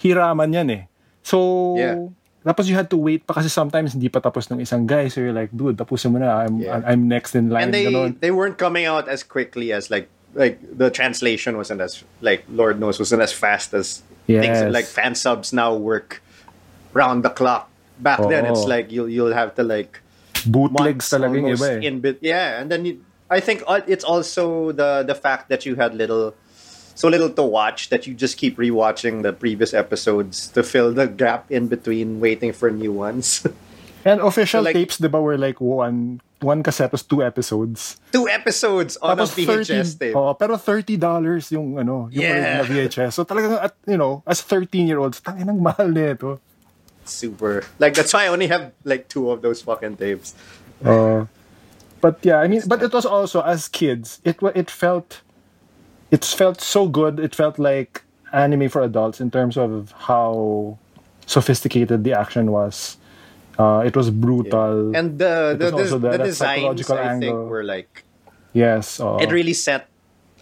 hiraman yan eh. So Yeah. Tapos you had to wait pa kasi sometimes hindi pa tapos ng isang guy. So you're like, dude, tapusin mo na. I'm Yeah. I'm next in line. and they ganon. they weren't coming out as quickly as like like the translation wasn't as like Lord knows wasn't as fast as things like fan subs now work round the clock. Back then it's like you'll you'll have to like Bootlegs talaga yung iba eh. in bit yeah and then you, I think it's also the the fact that you had little so little to watch that you just keep rewatching the previous episodes to fill the gap in between waiting for new ones. [laughs] And official So, like- tapes, di ba, were like one one cassette was two episodes. Two episodes on a VHS 13 tape. Oh, pero $30 yung ano, yung Yeah. original VHS. So talagang at you know, as 13-year-olds, tangin ang mahal nito. Super. Like that's why I only have like two of those fucking tapes. Uh, but yeah, I mean, but it was also as kids, it it felt it felt so good. It felt like anime for adults in terms of how sophisticated the action was. Uh, it was brutal. And the It the, was also the, the that designs psychological I think were like yes, uh, it really set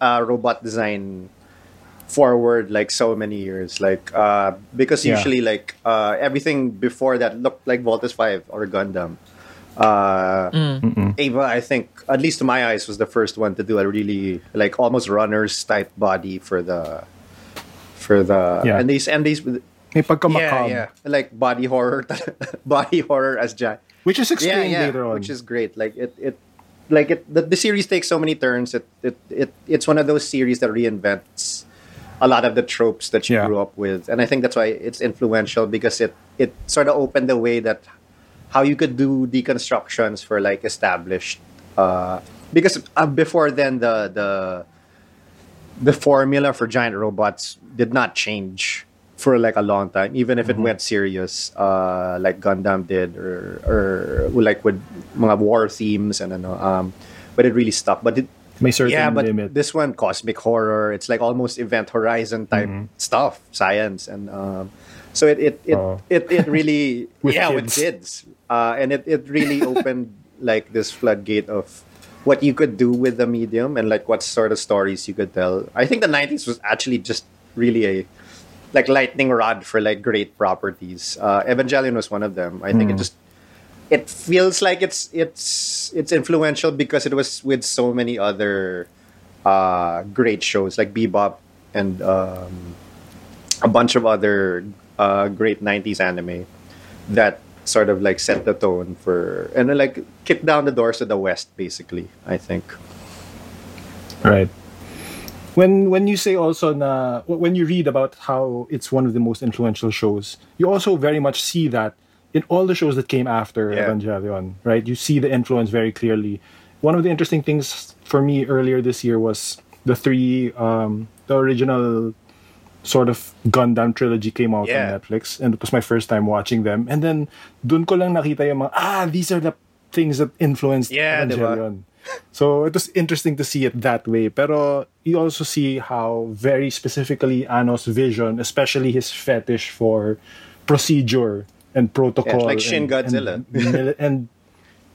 uh, robot design forward like so many years. Like uh, because Yeah. usually like uh, everything before that looked like Voltes Five or Gundam. Uh, Eva, I think, at least to my eyes, was the first one to do a really like almost runners type body for the for the Yeah. and these and these may yeah yeah like body horror [laughs] body horror as giant which is explained later on. which is great. Like it, it, like it. The, the series takes so many turns. It, it, it, it's one of those series that reinvents a lot of the tropes that you Yeah. grew up with, and I think that's why it's influential because it, it sort of opened the way that how you could do deconstructions for like established. Uh, because uh, before then, the the the formula for giant robots did not change for like a long time, even if it went serious, uh, like Gundam did, or or like with mga war themes and ano, um, but it really stuck. But it, may certain yeah, but limit. this one cosmic horror. It's like almost Event Horizon type stuff, science, and um, so it it it, Oh. it, it really [laughs] With yeah with kids. kids, uh, and it it really [laughs] opened like this floodgate of what you could do with the medium and like what sort of stories you could tell. I think the '90s was actually just really a like lightning rod for like great properties. Uh, Evangelion was one of them. I think it just it feels like it's it's it's influential because it was with so many other uh, great shows like Bebop and um, a bunch of other uh, great 90s anime that sort of like set the tone for and then like kick down the doors to the west basically i think Right. When when you say also na when you read about how it's one of the most influential shows, you also very much see that in all the shows that came after Yeah. Evangelion, right? You see the influence very clearly. One of the interesting things for me earlier this year was the three um the original sort of Gundam trilogy came out Yeah. on Netflix and it was my first time watching them. And then dun ko lang nakita yung mga ah these are the things that influenced Yeah? Evangelion. So it was interesting to see it that way. Pero you also see how very specifically Anno's vision, especially his fetish for procedure and protocol, like Shin and, Godzilla. and, [laughs] and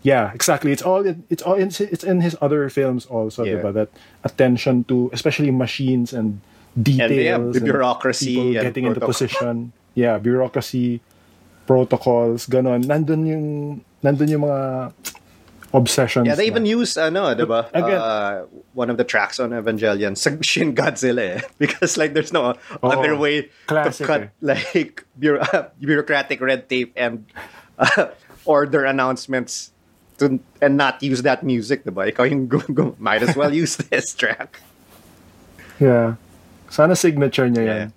yeah, exactly. It's all in, it's all in, it's in his other films also, Yeah. diba? That attention to especially machines and details, yeah, and bureaucracy people and getting into position. Yeah, bureaucracy, protocols, ganon. Nandun yung nandun yung mga obsessions. yeah they na- even use ano diba Again- uh, one of the tracks on evangelion Shin Godzilla eh. [laughs] because like there's no other way classic to cut eh. like bureau- [laughs] bureaucratic red tape and uh, [laughs] order announcements to and not use that music diba ikaw yung gu- gu- might as well use this track Yeah. Sana signature niya yan. Yeah.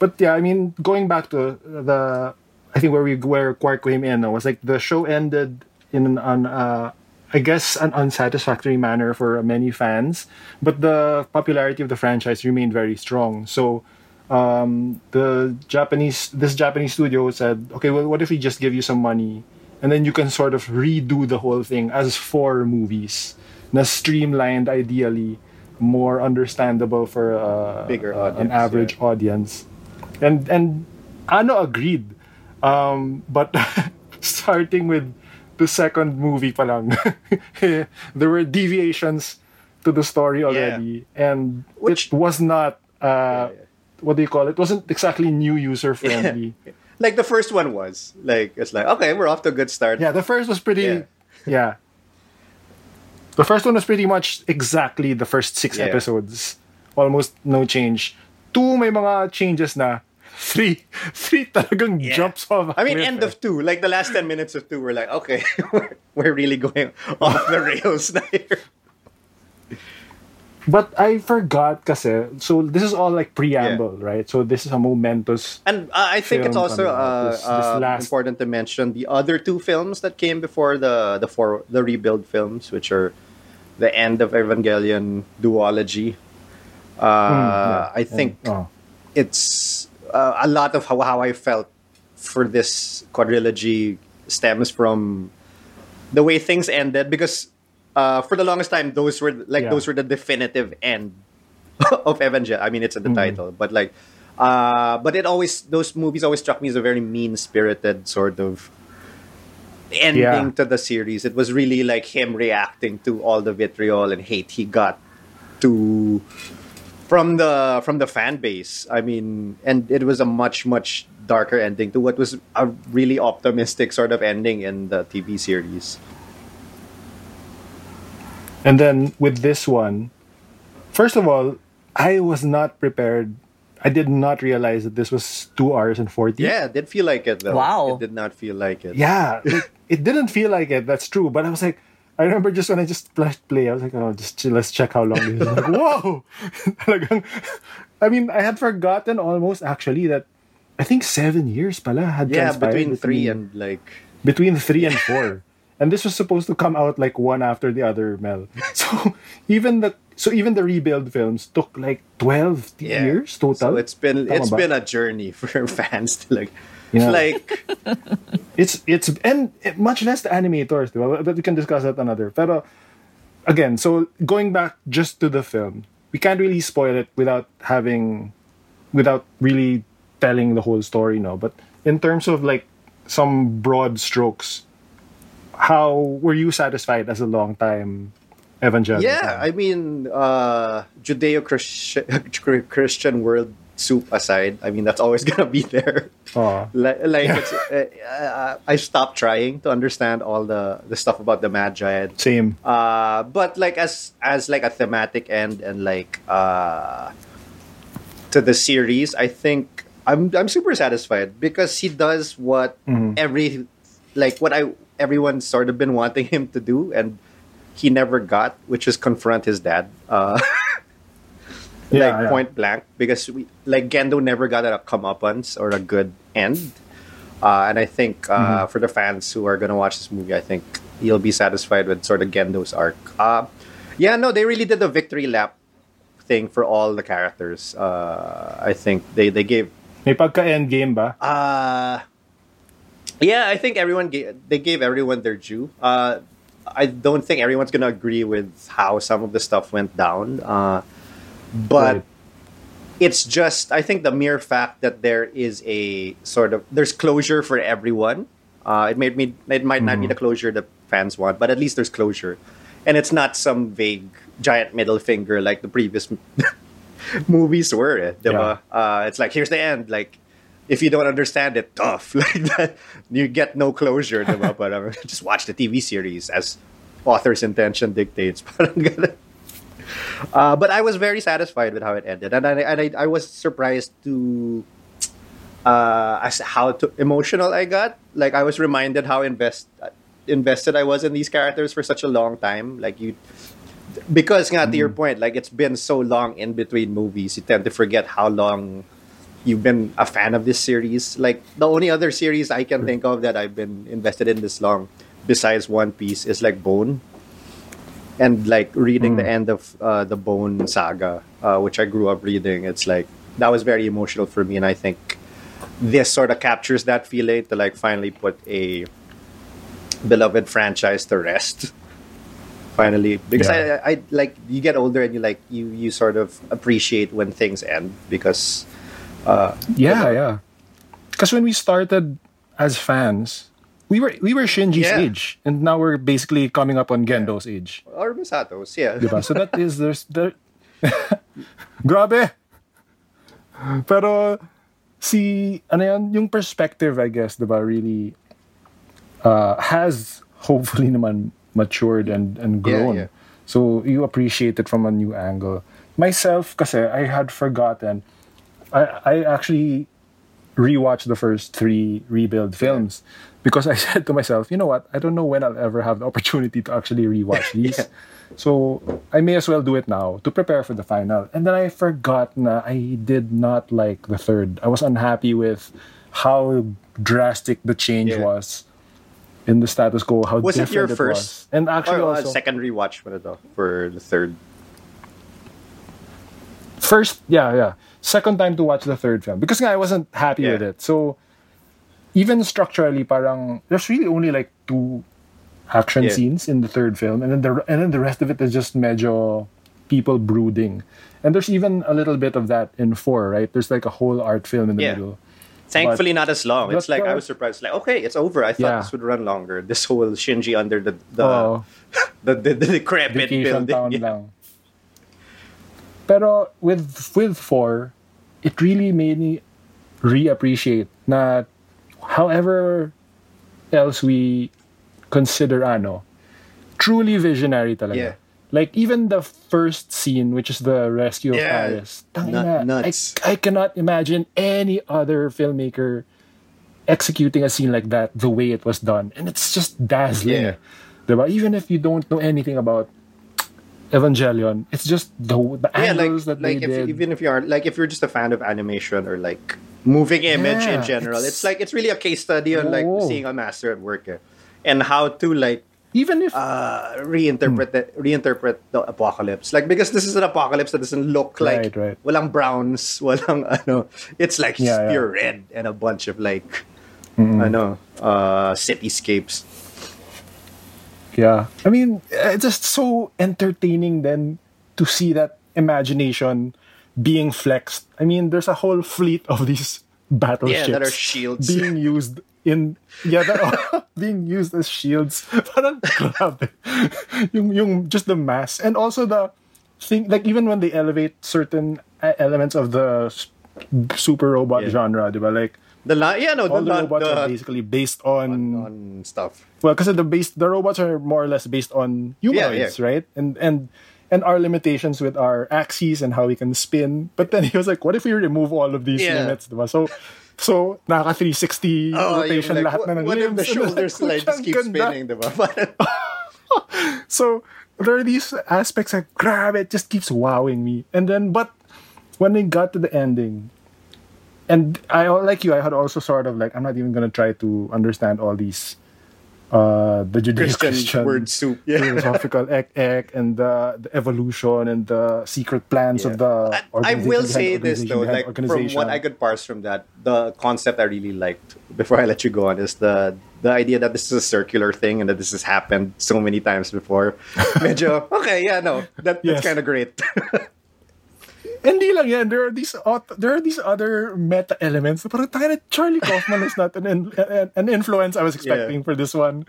But yeah, I mean, going back to the, I think where we where Quark came in was like the show ended in an, uh, I guess, an unsatisfactory manner for many fans, but the popularity of the franchise remained very strong. So, um, the Japanese, this Japanese studio said, okay, well, what if we just give you some money, and then you can sort of redo the whole thing as four movies, na streamlined ideally, more understandable for uh, Bigger uh, an average yeah. audience, and and Anno agreed, um, but [laughs] starting with the second movie pa lang, [laughs] there were deviations to the story already, and Which- it was not. Uh, Yeah, yeah. What do you call it? Wasn't exactly new user friendly. [laughs] like the first one was like it's like okay we're off to a good start Yeah, the first was pretty. Yeah. Yeah. The first one was pretty much exactly the first six Yeah. episodes. Almost no change. Two may mga changes na. Three, [laughs] three talagang Yeah. jumps off. I mean, end eh. of two, like the last 10 minutes of two, we're like, okay, [laughs] we're, we're really going off the rails [laughs] here. But I forgot kasi. So this is all like preamble, right? So this is a momentous. And uh, I think it's also uh, this- uh, last- important to mention the other two films that came before the the four the rebuild films, which are the end of Evangelion duology. Uh, yeah. I think Oh. it's uh, a lot of how, how I felt for this quadrilogy stems from the way things ended because uh, for the longest time those were like Yeah. those were the definitive end [laughs] of Evangelion. I mean it's in the Mm-hmm. title, but like uh, but it always those movies always struck me as a very mean spirited sort of ending Yeah. to the series. It was really like him reacting to all the vitriol and hate he got to from the from the fan base. I mean, and it was a much much darker ending to what was a really optimistic sort of ending in the TV series. And then with this one, first of all, I was not prepared. I did not realize that this was two hours and forty. Yeah, it did feel like it though. Wow. It did not feel like it. Yeah, [laughs] it, it didn't feel like it. That's true. But I was like, I remember just when I just pressed play, I was like, oh, just chill, let's check how long this is. Like, whoa! [laughs] I mean, I had forgotten almost actually that I think seven years pala had Yeah, transpired between three and like between three and [laughs] four. And this was supposed to come out like one after the other, Mel. [laughs] So even the so even the rebuild films took like twelve yeah. years total. So it's been Tama it's ba? been a journey for fans to like Yeah. like [laughs] It's it's and much less the animators, diba? but we can discuss that another. Pero again, so going back just to the film, we can't really spoil it without having, without really telling the whole story, no. But in terms of like some broad strokes, how were you satisfied as a long time evangelical? Yeah, I mean, uh, Judeo [laughs] Christian world soup aside, I mean that's always [laughs] gonna be there. Like, uh, uh, I stopped trying to understand all the the stuff about the Magi. Same. Uh, but like as as like a thematic end and like uh, to the series, I think I'm I'm super satisfied because he does what Mhm. every like what I everyone's sort of been wanting him to do and he never got, which is confront his dad. Uh, [laughs] Yeah, like yeah. point blank because we like Gendo never got a comeuppance or a good end. Uh, and I think uh, Mm-hmm. for the fans who are gonna watch this movie, I think you'll be satisfied with sort of Gendo's arc. Uh, yeah, no, they really did the victory lap thing for all the characters. Uh, I think they they gave May pagka-endgame ba? uh, yeah, I think everyone gave, they gave everyone their due. Uh, I don't think everyone's gonna agree with how some of the stuff went down, uh, but Right. it's just I think the mere fact that there is a sort of there's closure for everyone. Uh, it made me it might not be the closure the fans want, but at least there's closure, and it's not some vague giant middle finger like the previous [laughs] movies were. Eh, diba? Uh, it's like here's the end. Like if you don't understand it, tough. [laughs] Like that, you get no closure. Diba? [laughs] But um, just watch the TV series as author's intention dictates. Parang ganun. Uh, but I was very satisfied with how it ended, and I, and I, I was surprised to uh, as how to, emotional I got. Like I was reminded how invest invested I was in these characters for such a long time. Like you, because nga, to your point, like it's been so long in between movies, you tend to forget how long you've been a fan of this series. Like the only other series I can think of that I've been invested in this long, besides One Piece, is like Bone. And like reading the end of uh, the Bone saga, uh, which I grew up reading, it's like that was very emotional for me, and I think this sort of captures that feeling to like finally put a beloved franchise to rest finally because Yeah. I, I like you get older and you like you you sort of appreciate when things end because uh Yeah, yeah. Because when we started as fans, we were we were Shinji's Yeah. age, and now we're basically coming up on Gendo's age. or Misato's yeah Diba? So that [laughs] is there's there. [laughs] Grabe. Pero si ano yan, yung perspective I guess, diba, really uh, has hopefully naman matured and and grown. yeah. So you appreciate it from a new angle. Myself kasi I had forgotten. I I actually rewatched the first three rebuild films because I [laughs] said to myself, you know what? I don't know when I'll ever have the opportunity to actually rewatch [laughs] these. Yeah. So I may as well do it now to prepare for the final. And then I forgot na I did not like the third. I was unhappy with how drastic the change Yeah. was in the status quo. How was it your first was. And actually or, uh, also second rewatch mo to for the third first yeah yeah second time to watch the third film because I wasn't happy Yeah. with it so even structurally parang there's really only like two action Yeah. scenes in the third film and then the and then the rest of it is just medyo people brooding and there's even a little bit of that in four right there's like a whole art film in the Yeah. middle thankfully not as long it's but, like i was surprised like okay it's over i thought Yeah. this would run longer this whole shinji under the the Oh. [laughs] the, the, the decrepit building [laughs] Yeah. lang. Pero with with four, it really made me reappreciate na however else we consider ano, truly visionary talaga. Yeah. Like even the first scene, which is the rescue of Paris. Tangina, nuts. I, I cannot imagine any other filmmaker executing a scene like that the way it was done. And it's just dazzling. Yeah. Diba? Even if you don't know anything about Evangelion, it's just the the yeah like angles that like they if did. even if you are like if you're just a fan of animation or like moving image in general it's, it's- like it's really a case study on like Oo. seeing a master at work eh. and how to like even if uh reinterpret Hmm. the, reinterpret the apocalypse like because this is an apocalypse that doesn't look like Right, right. walang browns [laughs] walang ano it's like Yeah, yeah. pure red and a bunch of like ano uh cityscapes Yeah. I mean, it's just so entertaining then to see that imagination being flexed. I mean, there's a whole fleet of these [laughs] battleships yeah that are shields being [laughs] used in yeah that are [laughs] being used as shields. Parang grabe. yung yung just the mass and also the thing like even when they elevate certain uh, elements of the super robot Yeah. genre, di ba? Like The la- yeah, no, the, all the robots are basically based on, on stuff. well, because the base the robots are more or less based on humanoids, yeah. right? And and and our limitations with our axes and how we can spin. But then he was like, what if we remove all of these Yeah. limits, di ba? So so naka 360 Oh, rotation like, lahat what, na ng what if limbs. [laughs] the And like, "Putang just keep ganda." spinning, diba? [laughs] [laughs] So there are these aspects that grab it just keeps wowing me. And then but when they got to the ending, and I like you, I had also sort of like I'm not even gonna try to understand all these uh the Judeo Christian word soup. Yeah. philosophical [laughs] ek ek and the, the evolution and the secret plans of the I, I will say this though, like from what I could parse from that, the concept I really liked before I let you go on is the the idea that this is a circular thing and that this has happened so many times before. [laughs] Medyo, okay, yeah, no, that, Yes. that's kind of great. [laughs] Hindi lang yan. There are these there are these other meta elements. Parang tayo Charlie Kaufman is not an, an, an influence I was expecting for this one.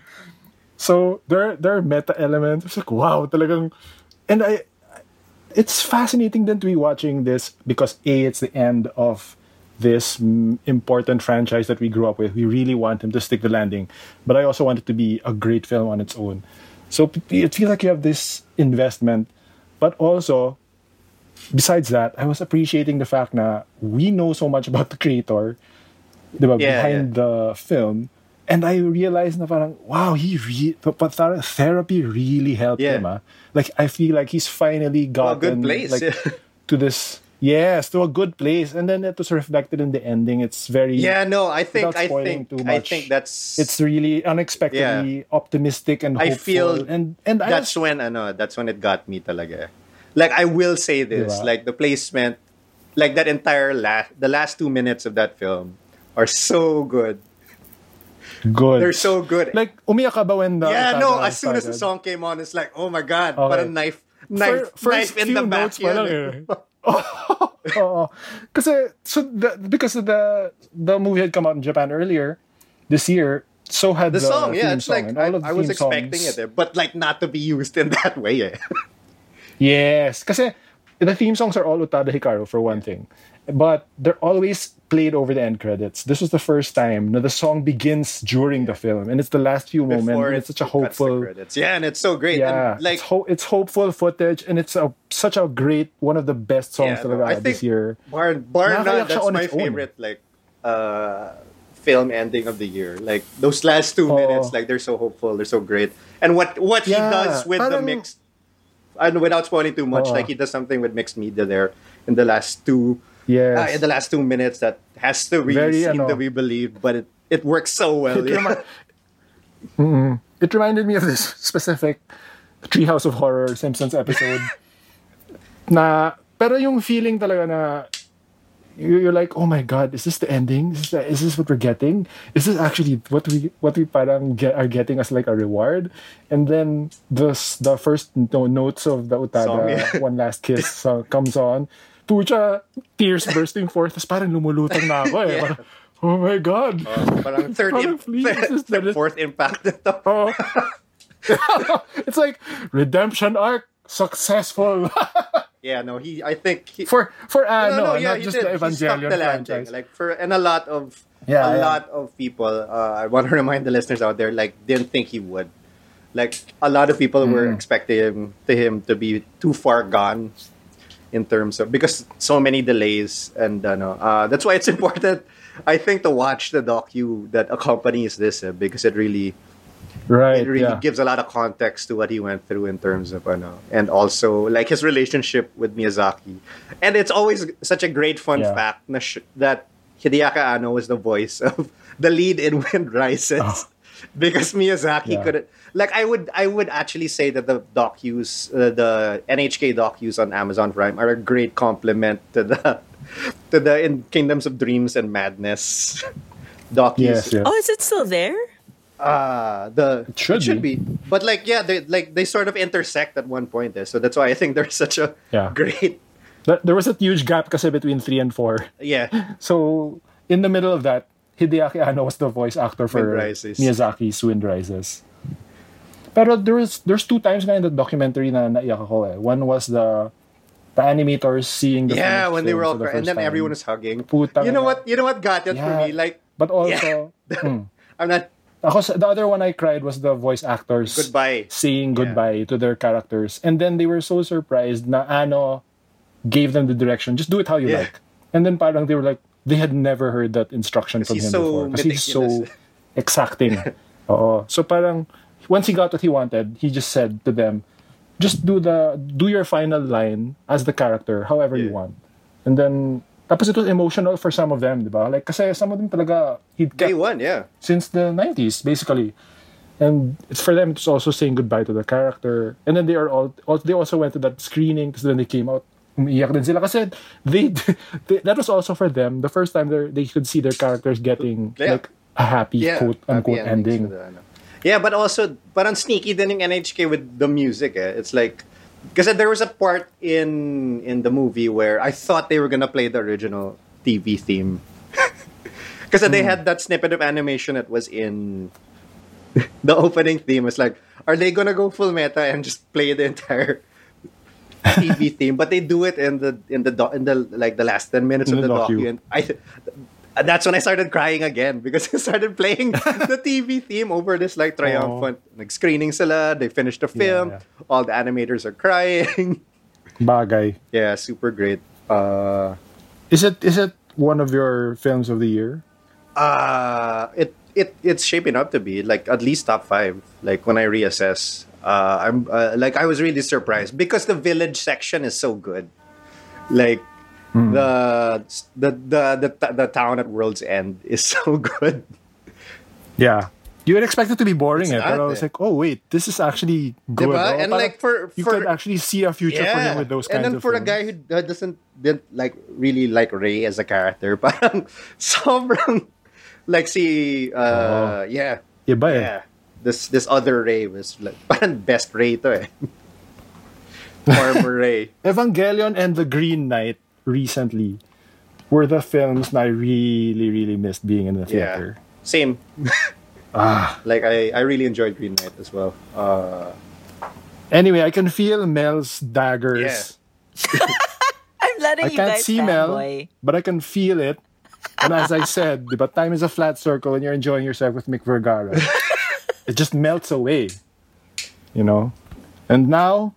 So there there are meta elements. It's like wow, talagang and I it's fascinating then to be watching this because a it's the end of this important franchise that we grew up with. We really want him to stick the landing, but I also want it to be a great film on its own. So it feels like you have this investment, but also besides that, I was appreciating the fact that we know so much about the creator, diba, Yeah, behind the film. And I realized na parang, wow, he re- but therapy really helped Yeah. him. Ah. Like, I feel like he's finally gotten good place. like, [laughs] to this, yes, to a good place. And then it was reflected in the ending. It's very, yeah, no, I think I think too I think that's it's really unexpectedly optimistic and hopeful. I feel and, and I that's was- when ano, that's when it got me talaga. Like I will say this, Diba? like the placement, like that entire last the last two minutes of that film are so good. good. They're so good. Like, umiyak ka ba when the yeah, no. As soon as the song came on, it's like, oh my god, Okay. a knife, knife, Fir- knife in the back. pa lang yun. eh. [laughs] [laughs] Oo. Kasi, so the, because the the movie had come out in Japan earlier this year, so had The the, song, yeah, it's song, like I, all of the I was expecting songs- it, eh, but like not to be used in [laughs] that way. Eh. Yes, kasi the theme songs are all Utada Hikaru for one thing, but they're always played over the end credits. This was the first time that the song begins during the film, and it's the last few moments. Before and it it's such a hopeful. credits. Yeah, and it's so great. Yeah, and like it's, ho- it's hopeful footage, and it's a such a great one of the best songs Yeah, no, I this year. bar bar none, that's my own. favorite like uh film ending of the year. Like those last two minutes, like they're so hopeful, they're so great. And what what Yeah, he does with the parang- mixed and without spoiling too much, Oo. like he does something with mixed media there in the last two Yes. uh, in the last two minutes that has to really Very, seem ano, to be believed, but it, it works so well. It, yeah. remi- it reminded me of this [laughs] specific Treehouse of Horror Simpsons episode. [laughs] na, pero yung feeling talaga na you're like, oh my god, is this the ending? Is this, is this what we're getting? Is this actually what we what we parang get, are getting as like a reward? And then the the first no, notes of the Utada Song, yeah. [laughs] One Last Kiss song comes on. Pucha, tears bursting forth. Tapos parang lumulutang na ako eh. Yeah. Oh my god. Parang third, Parang, im- please, is [laughs] third fourth impact nito. Oh. [laughs] it's like redemption arc successful [laughs] Yeah, no, he. I think he, for for uh, no, no, no, yeah, not just did. the Evangelion the landing. franchise. Like for and a lot of Yeah, a yeah. lot of people. Uh, I want to [laughs] remind the listeners out there, like didn't think he would. Like a lot of people were Mm. expecting him to him to be too far gone in terms of because so many delays and uh, no, uh, that's why it's [laughs] important. I think to watch the docu that accompanies this uh, because it really right? it really yeah. gives a lot of context to what he went through in terms of ano, and also like his relationship with Miyazaki. And it's always such a great fun Yeah. fact na sh- that Hideaki Anno was the voice of [laughs] the lead in Wind Rises. Oh. [laughs] Because Miyazaki Yeah. couldn't like I would I would actually say that the docus uh, the NHK docus on Amazon Prime are a great complement to the [laughs] to the in Kingdoms of Dreams and Madness docus yes, yes. Oh, is it still there? Uh the It should be. but like yeah they like they sort of intersect at one point eh. so that's why i think [laughs] there's such a Yeah. great Th- There was a huge gap kasi between three and four. yeah [laughs] So in the middle of that, Hideaki Anno was the voice actor for Wind. Miyazaki's Wind Rises. Pero there was there's two times nga in the documentary na naiyak ako eh. One was the the animators seeing the yeah, when they were all the crying, and then time. everyone was hugging. You know what? You know what got it for me? Like, But also, [laughs] hmm. I'm not Ako, the other one I cried was the voice actors goodbye. saying goodbye to their characters. And then they were so surprised na ano gave them the direction. Just do it how you Yeah. like. And then parang they were like, they had never heard that instruction from him so before. Because he's so [laughs] exacting. Oo. So parang, once he got what he wanted, he just said to them, just do the, do your final line as the character, however you want. And then, tapos it was emotional for some of them, di ba? Like, kasi some of them talaga, he Day one, yeah. since the 90s basically and it's for them it's also saying goodbye to the character and then they are all, all they also went to that screening because then they came out umiiyak din sila kasi they, [laughs] they that was also for them the first time they they could see their characters getting Yeah. like a happy Yeah. quote unquote happy endings ending the, ano. Yeah, but also, parang sneaky din yung NHK with the music eh. It's like, because there was a part in in the movie where I thought they were gonna play the original TV theme. [laughs] Because they hmm. had that snippet of animation that was in [laughs] the opening theme. It's like, are they gonna go full meta and just play the entire [laughs] TV theme? But they do it in the in the doc, in the like the last ten minutes In of the the docu. docu. And that's when I started crying again because [laughs] I started playing [laughs] the TV theme over this like triumphant like screening sila. They finished the film. yeah. All the animators are crying. [laughs] bagay yeah, super great. Uh, is it is it one of your films of the year uh, it it it's shaping up to be like at least top five. Like when I reassess, uh, I'm uh, like I was really surprised because the village section is so good. Like the, the the the the town at World's End is [laughs] so good. yeah you would expect it to be boring It's eh, but not I was like oh wait this is actually good Diba? oh. And like for you for could actually see a future for him with those and kinds then of for a guy who uh, doesn't didn't like really like Rei as a character, [laughs] parang sobrang like si uh yeah Iba eh. yeah this this other Rei was like [laughs] parang best Rei to eh. Farmer Rei. Evangelion and The Green Knight recently were the films that I really, really missed being in the theater. Yeah. theater. Same. [laughs] Ah. Like I I really enjoyed Green Knight as well. Uh Anyway, I can feel Mel's daggers. [laughs] I'm letting I you can't see Mel, fanboy. but I can feel it. And as I said, [laughs] but time is a flat circle and you're enjoying yourself with Mihk Vergara. it just melts away. You know? And now,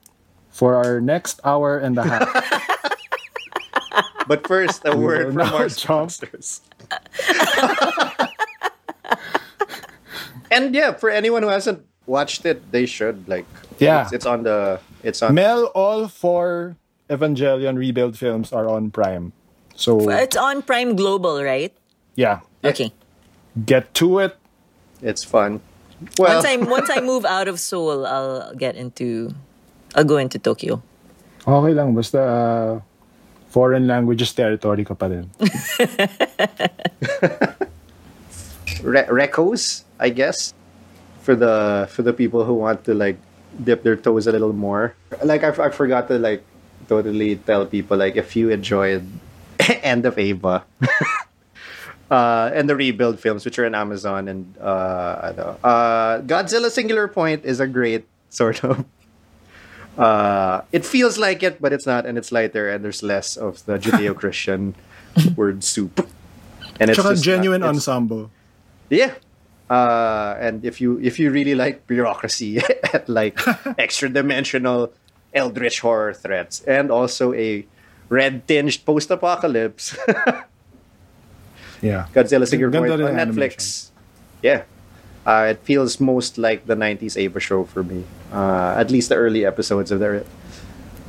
for our next hour and a half. But first a word will from our [laughs] jump. sponsors. and yeah, for anyone who hasn't watched it, they should like Yeah. it's, it's on the it's on Mel, all four Evangelion rebuild films are on Prime. So, It's on Prime Global, right? yeah, Okay. get to it. It's fun. Well, Once I once I move out of Seoul, I'll get into I'll go into Tokyo. Okay lang, basta uh, foreign languages territory ka pa [laughs] re- recos, I guess, for the for the people who want to like dip their toes a little more. Like I, I forgot to like totally tell people like if you enjoyed [laughs] End of Eva. [laughs] Uh, and the rebuild films, which are on Amazon, and uh, ano, uh, Godzilla Singular Point is a great sort of. Uh, it feels like it, but it's not, and it's lighter, and there's less of the Judeo-Christian [laughs] word soup. And it's just genuine it's- ensemble. yeah. Uh, and if you if you really like bureaucracy [laughs] at like [laughs] extra dimensional eldritch horror threats and also a red tinged post apocalypse, Yeah. Godzilla Ganda on Netflix. Yeah. Uh, it feels most like the 90s Eva show for me. Uh, at least the early episodes of the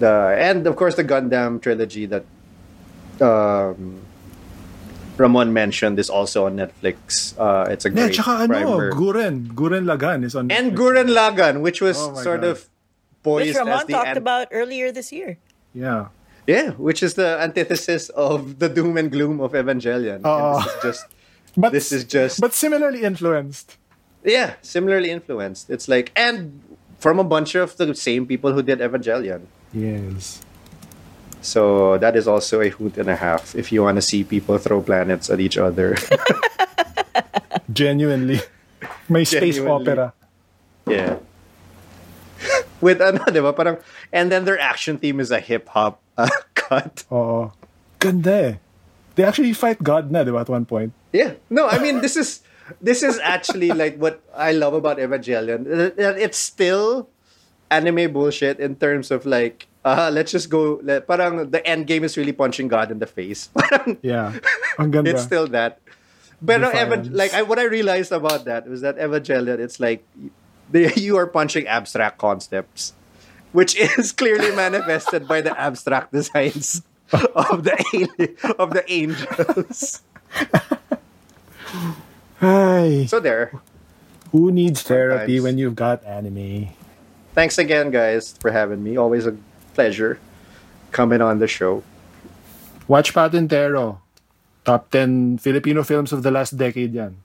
the and of course the Gundam trilogy that um, Ramon mentioned is also on Netflix. Uh, it's a Yeah, great tsaka ano. Gurren. Gurren Lagann is on and Netflix. Gurren Lagann, which was Oh sort God. of poised Which Ramon as the talked an- about earlier this year. Yeah. yeah, which is the antithesis of the doom and gloom of Evangelion. And this is just [laughs] But this is just but similarly influenced. Yeah, similarly influenced. It's like and from a bunch of the same people who did Evangelion. Yes. So that is also a hoot and a half if you want to see people throw planets at each other. [laughs] Genuinely. May space Genuinely. opera. yeah. [laughs] With ano, di ba? Parang, and then their action theme is a hip hop uh, [laughs] cut. Oo. Ganda eh. They actually fight God na, di ba, at one point? Yeah. No, I mean this is this is actually like what I love about Evangelion. It's still anime bullshit in terms of like uh let's just go let, parang the end game is really punching God in the face. [laughs] Parang Yeah. Ang ganda. it's still that. But Evan, like I, what I realized about that was that Evangelion, it's like they, you are punching abstract concepts, which [laughs] is clearly manifested by the abstract designs of the [laughs] ali- of the angels. Ay, So there. who needs therapy Sometimes. when you've got anime? Thanks again, guys, for having me. Always a pleasure coming on the show. Watch Patintero. Top 10 Filipino films of the last decade yan.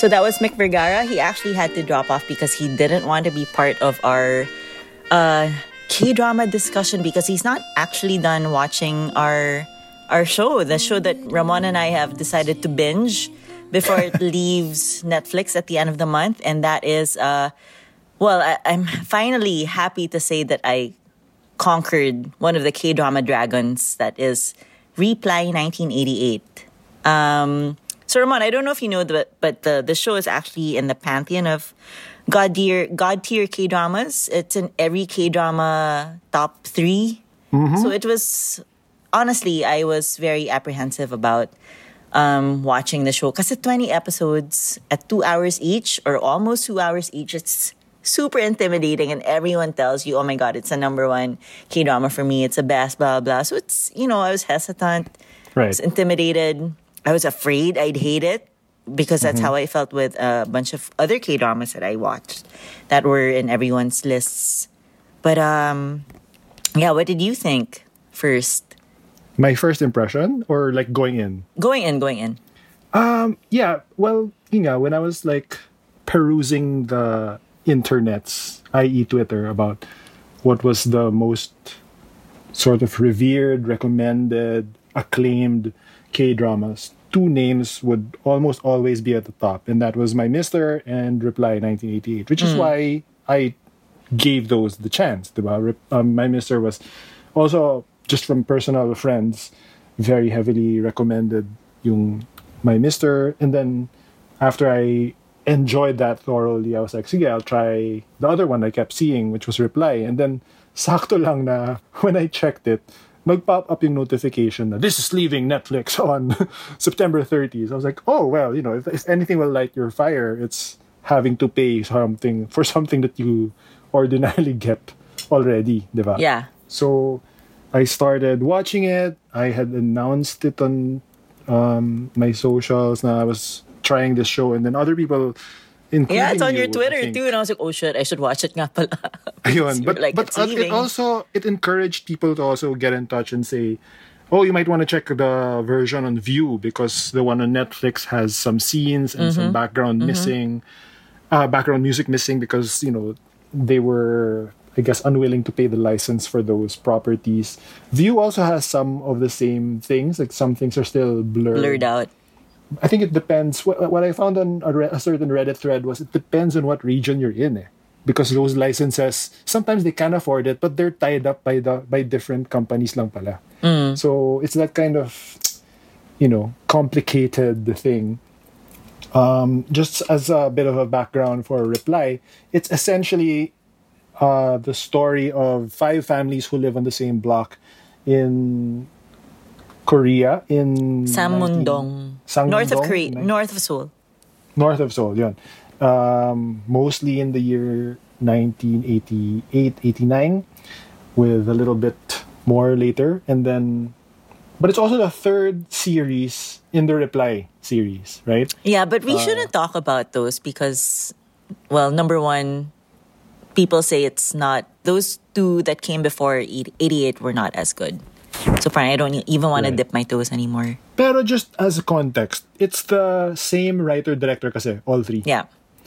So that was Mihk Vergara. He actually had to drop off because he didn't want to be part of our uh, K drama discussion because he's not actually done watching our our show, the show that Ramon and I have decided to binge before it [laughs] leaves Netflix at the end of the month, and that is uh, well, I, I'm finally happy to say that I conquered one of the K drama dragons that is Reply 1988. Um, so Ramon, I don't know if you know, but but the the show is actually in the pantheon of god tier god tier K dramas. It's in every K drama top 3 So it was honestly, I was very apprehensive about um, watching the show because at 20 episodes at two hours each or almost two hours each, it's super intimidating and everyone tells you, oh my God, it's a number one K drama for me. It's a best, blah, blah. So it's, you know, I was hesitant. I was intimidated. I was afraid I'd hate it because that's how I felt with a bunch of other K dramas that I watched that were in everyone's lists. But um, yeah, what did you think first? My first impression or like going in? Going in, going in. Um, Yeah, well, you know, when I was like perusing the internets, i.e. Twitter, about what was the most sort of revered, recommended, acclaimed K dramas, two names would almost always be at the top, and that was My Mister and Reply 1988, which is why I gave those the chance. Um, My Mister was also just from personal friends, very heavily recommended yung My Mister, and then after I enjoyed that thoroughly, I was like, sige, I'll try the other one I kept seeing, which was Reply. And then, sakto lang na, [laughs] when I checked it, mag-pop up yung notification na this is leaving Netflix [laughs] on September 30th. I was like, oh, well, you know, if, if anything will light your fire, it's having to pay something for something that you ordinarily get already, di? Yeah. So I started watching it. I had announced it on um, my socials. Now I was trying this show, and then other people, Yeah, it's on you, your Twitter too. And I was like, oh shit, I should watch it nga pala. [laughs] Ayun, but like, but uh, it also it encouraged people to also get in touch and say, oh, you might want to check the version on Viu because the one on Netflix has some scenes and Mm-hmm. some background missing, uh, background music missing because you know they were. I guess unwilling to pay the license for those properties. Viu also has some of the same things, like some things are still blurred. Blurred out. I think it depends. What, what I found on a, re- a certain Reddit thread was it depends on what region you're in, eh. because those licenses sometimes they can afford it, but they're tied up by the by different companies lang pala. So it's that kind of you know complicated thing. Um, just as a bit of a background for a reply, it's essentially uh, the story of five families who live on the same block in Korea in 19 Ssangmundong. Ssangmundong, North of Korea, north of Seoul. north of Seoul, yun. Um, mostly in the year 1988, 89, with a little bit more later. And then, but it's also the third series in the Reply series, right? Yeah, but Uh, we shouldn't talk about those because, well, number one, people say it's not, those two that came before 88 were not as good. So far, I don't even want to dip my toes anymore. Pero just as a context, it's the same writer-director kasi, all three. Yeah.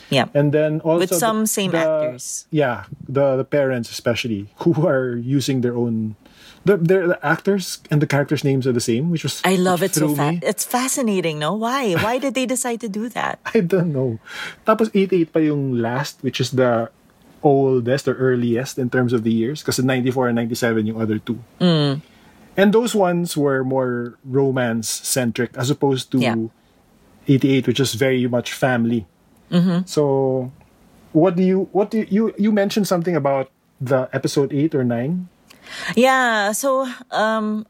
Yeah. And then also With the- some same the- actors. Yeah, the the parents especially who are using their own the, the the actors and the characters' names are the same, which was I love it so fa- It's fascinating, no? Why? Why did they decide to do that? [laughs] I don't know. Tapos 88 pa yung last, which is the oldest or earliest in terms of the years. Because 94 and 97 yung other two. Mm. And those ones were more romance-centric as opposed to Yeah. 88, which is very much family. Mm-hmm. So, what do you, what do you, you, you mentioned something about the episode 8 or 9? Yeah. So, um,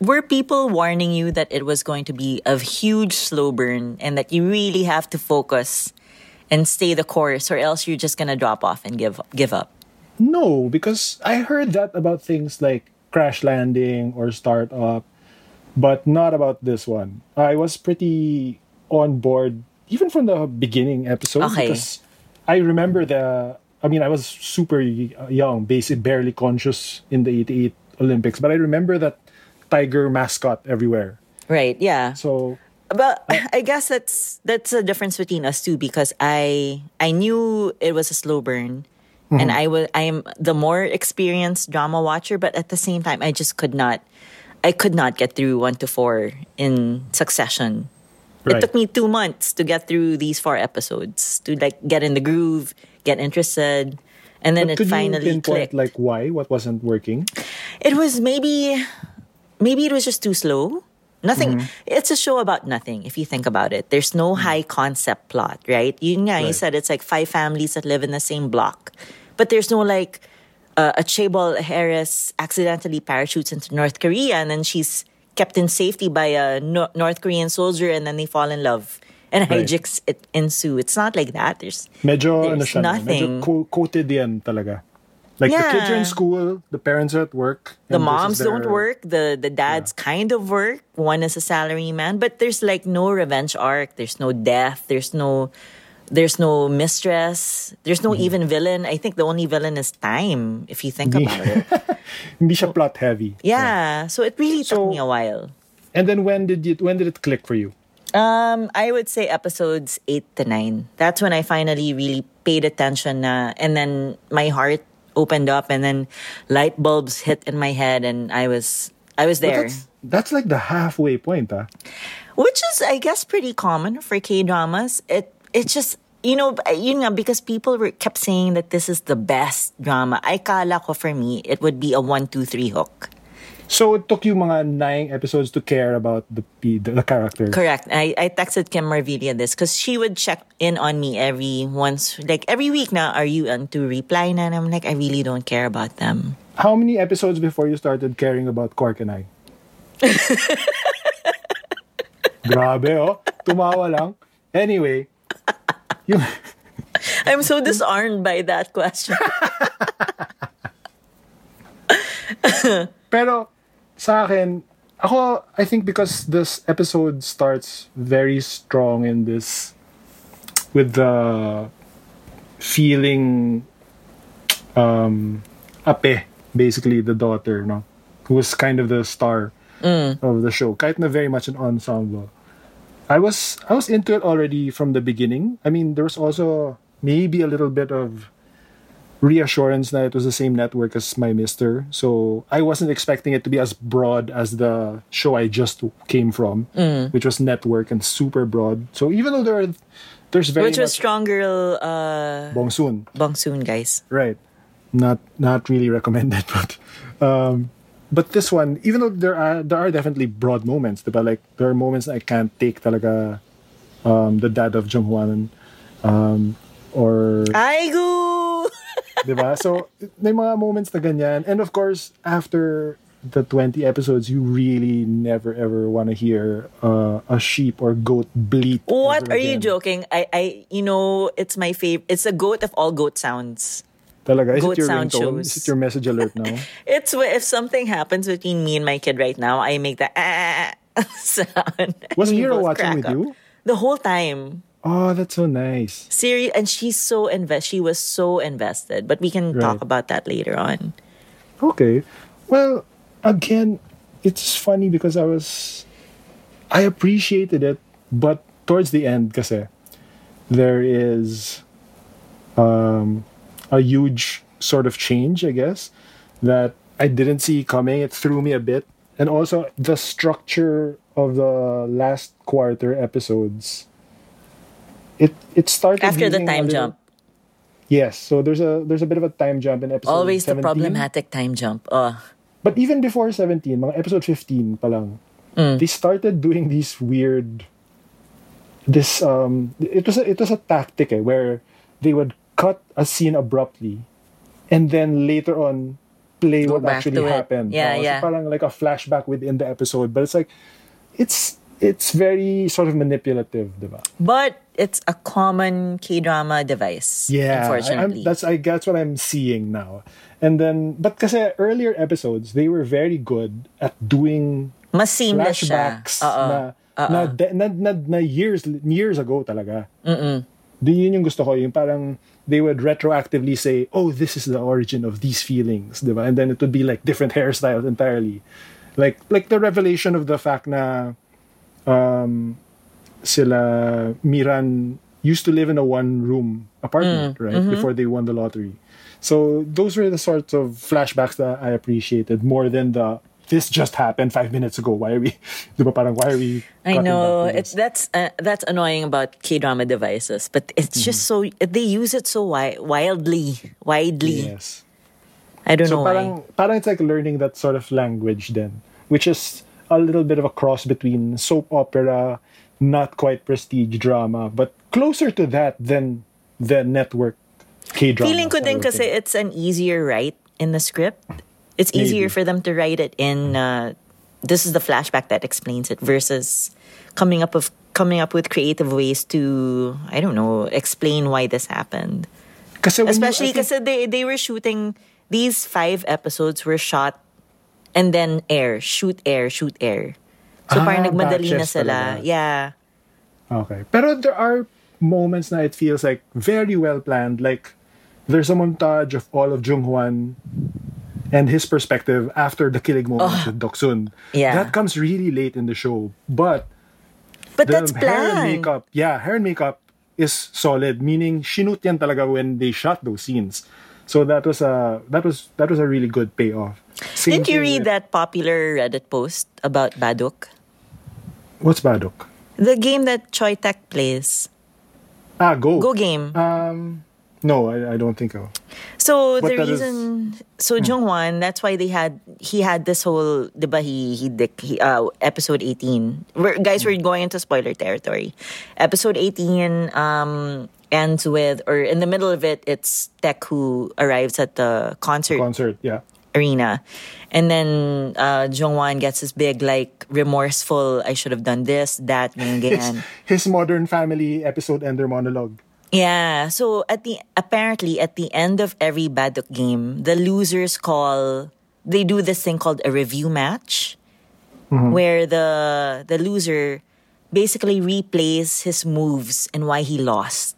were people warning you that it was going to be a huge slow burn and that you really have to focus and stay the course, or else you're just gonna drop off and give give up? No, because I heard that about things like Crash Landing or Startup, but not about this one. I was pretty on board even from the beginning episode Okay. because I remember the. I mean, I was super young, basically barely conscious in the '88 Olympics, but I remember that tiger mascot everywhere. Right. Yeah. So But I guess that's that's a difference between us too because I I knew it was a slow burn. Mm-hmm. And I was I am the more experienced drama watcher, but at the same time I just could not I could not get through one to four in succession. It took me two months to get through these four episodes to like get in the groove, get interested, and then but it finally you clicked. like why what wasn't working? It was maybe maybe it was just too slow. Nothing. Mm-hmm. It's a show about nothing if you think about it. There's no high concept plot, right? You, yeah, you said it's like five families that live in the same block, but there's no like uh, a chaebol heiress accidentally parachutes into North Korea and then she's kept in safety by a no- North Korean soldier and then they fall in love and Right. hijinks it ensue. It's not like that. There's Medyo ano There's siya, no? medyo nothing. yan talaga. Like the kids are in school, the parents are at work. the and this is moms don't work the the dads kind of work. One is a salary man but there's like no revenge arc. There's no death. There's no there's no mistress. There's no even villain. I think the only villain is time if you think about it. [laughs] Hindi siya plot heavy. yeah. So it really took me a while. And then when did it when did it click for you? um i would say episodes 8 to 9 that's when i finally really paid attention na, and then my heart opened up and then light bulbs hit in my head and i was i was there that's that's like the halfway point, ah. which is I guess pretty common for K dramas. It it's just you know you know, because people were kept saying that this is the best drama. I kala ko for me it would be a one two three hook. So it took you mga nine episodes to care about the the, the characters. Correct. I, I texted Kim Marvilla this because she would check in on me every once like every week now. Are you on to reply? And I'm like I really don't care about them. How many episodes before you started caring about Quark and I? [laughs] Grabe, oh. Tumawa lang. Anyway, yung, [laughs] I'm so disarmed by that question. [laughs] pero sa akin, ako, I think because this episode starts very strong in this, with the feeling, um, Ape, basically the daughter, no? Who was kind of the star of the show. Kahit na very much an ensemble. I was I was into it already from the beginning. I mean, there was also maybe a little bit of reassurance that it was the same network as my Mister. So I wasn't expecting it to be as broad as the show I just came from, which was network and super broad. So even though there are, there's very Which was much Strong Girl uh, Bong Soon, Bong Soon, guys. right? Not not really recommended, [laughs] but um, but this one, even though there are there are definitely broad moments, but like there are moments I can't take talaga. Um, the dad of Junghwan, um, or Aigu! [laughs] Diba? So, may mga moments na ganyan. And of course, after the 20 episodes, you really never ever want to hear uh, a sheep or goat bleat. What are you joking? I, I, you know, it's my favorite. It's a goat of all goat sounds. Talaga? Is Goat it your sound ringtone? shows. Is it your message alert now? [laughs] It's if something happens between me and my kid right now, I make the ah [laughs] sound. Was Hero watching with up. you? the whole time? Oh, that's so nice. Siri, and she's so invest. She was so invested. But we can talk about that later on. Okay. Well, again, it's funny because I was I appreciated it, but towards the end kasi there is um a huge sort of change, I guess, that I didn't see coming. It threw me a bit. And also the structure of the last quarter episodes. It it started After the time little- jump. Yes, so there's a there's a bit of a time jump in episode Always the problematic time jump. Oh. But even before 17, mga episode 15 pa lang, Mm. they started doing these weird this um it was a, it was a tactic eh, where they would cut a scene abruptly and then later on play Go what actually happened. Yeah, so yeah. parang like a flashback within the episode, but it's like it's it's very sort of manipulative, diba? But it's a common K drama device. Yeah, I- Unfortunately. that's I that's what I'm seeing now. And then, but kasi earlier episodes, they were very good at doing Mas seamless flashbacks uh-uh. na, uh-uh. na, na, na, na years years ago talaga. Mm-mm. yun yung gusto ko, yung parang they would retroactively say, oh, this is the origin of these feelings, di ba? And then it would be like different hairstyles entirely. Like like the revelation of the fact na um, sila Miran used to live in a one-room apartment, right? Before they won the lottery. So those were the sorts of flashbacks that I appreciated more than the this just happened five minutes ago. Why are we? [laughs] Parang why are we? I know it's that's uh, that's annoying about K drama devices, but it's just Mm-hmm. so they use it so wi- wildly, widely. yes. I don't So know parang why. parang it's like learning that sort of language then, which is a little bit of a cross between soap opera, not quite prestige drama, but closer to that than the network K drama. Feeling ko din kasi it's an easier write in the script. It's easier Maybe. for them to write it in. Uh, this is the flashback that explains it versus coming up of coming up with creative ways to I don't know explain why this happened. Especially because they they were shooting these five episodes were shot and then air, shoot air, shoot air. So Ah, parang nagmadali na sila. talaga. Yeah. Okay. Pero there are moments na it feels like very well planned. Like there's a montage of all of Jung Hwan and his perspective after the killing moment with Doksun. Yeah. That comes really late in the show. But But the that's hair and makeup, yeah, hair and makeup is solid. Meaning, shoot yan talaga when they shot those scenes. So that was a that was that was a really good payoff. Same Didn't you read with- that popular Reddit post about Baduk? What's Baduk? The game that Choi Taek plays. Ah, Go. Go game. Um, no, I, I don't think so. So But the that is- reason, so Junghwan, that's why they had he had this whole, diba he he, uh, episode eighteen. We're, guys, we're going into spoiler territory. Episode eighteen um ends with, or in the middle of it, it's Taek who arrives at the concert Concert, yeah. arena, and then uh, Junghwan gets this big like remorseful. I should have done this, that, [laughs] ganyan, His, his Modern Family episode ender monologue. Yeah. So at the apparently at the end of every Baduk game, the losers call they do this thing called a review match where the the loser basically replays his moves and why he lost.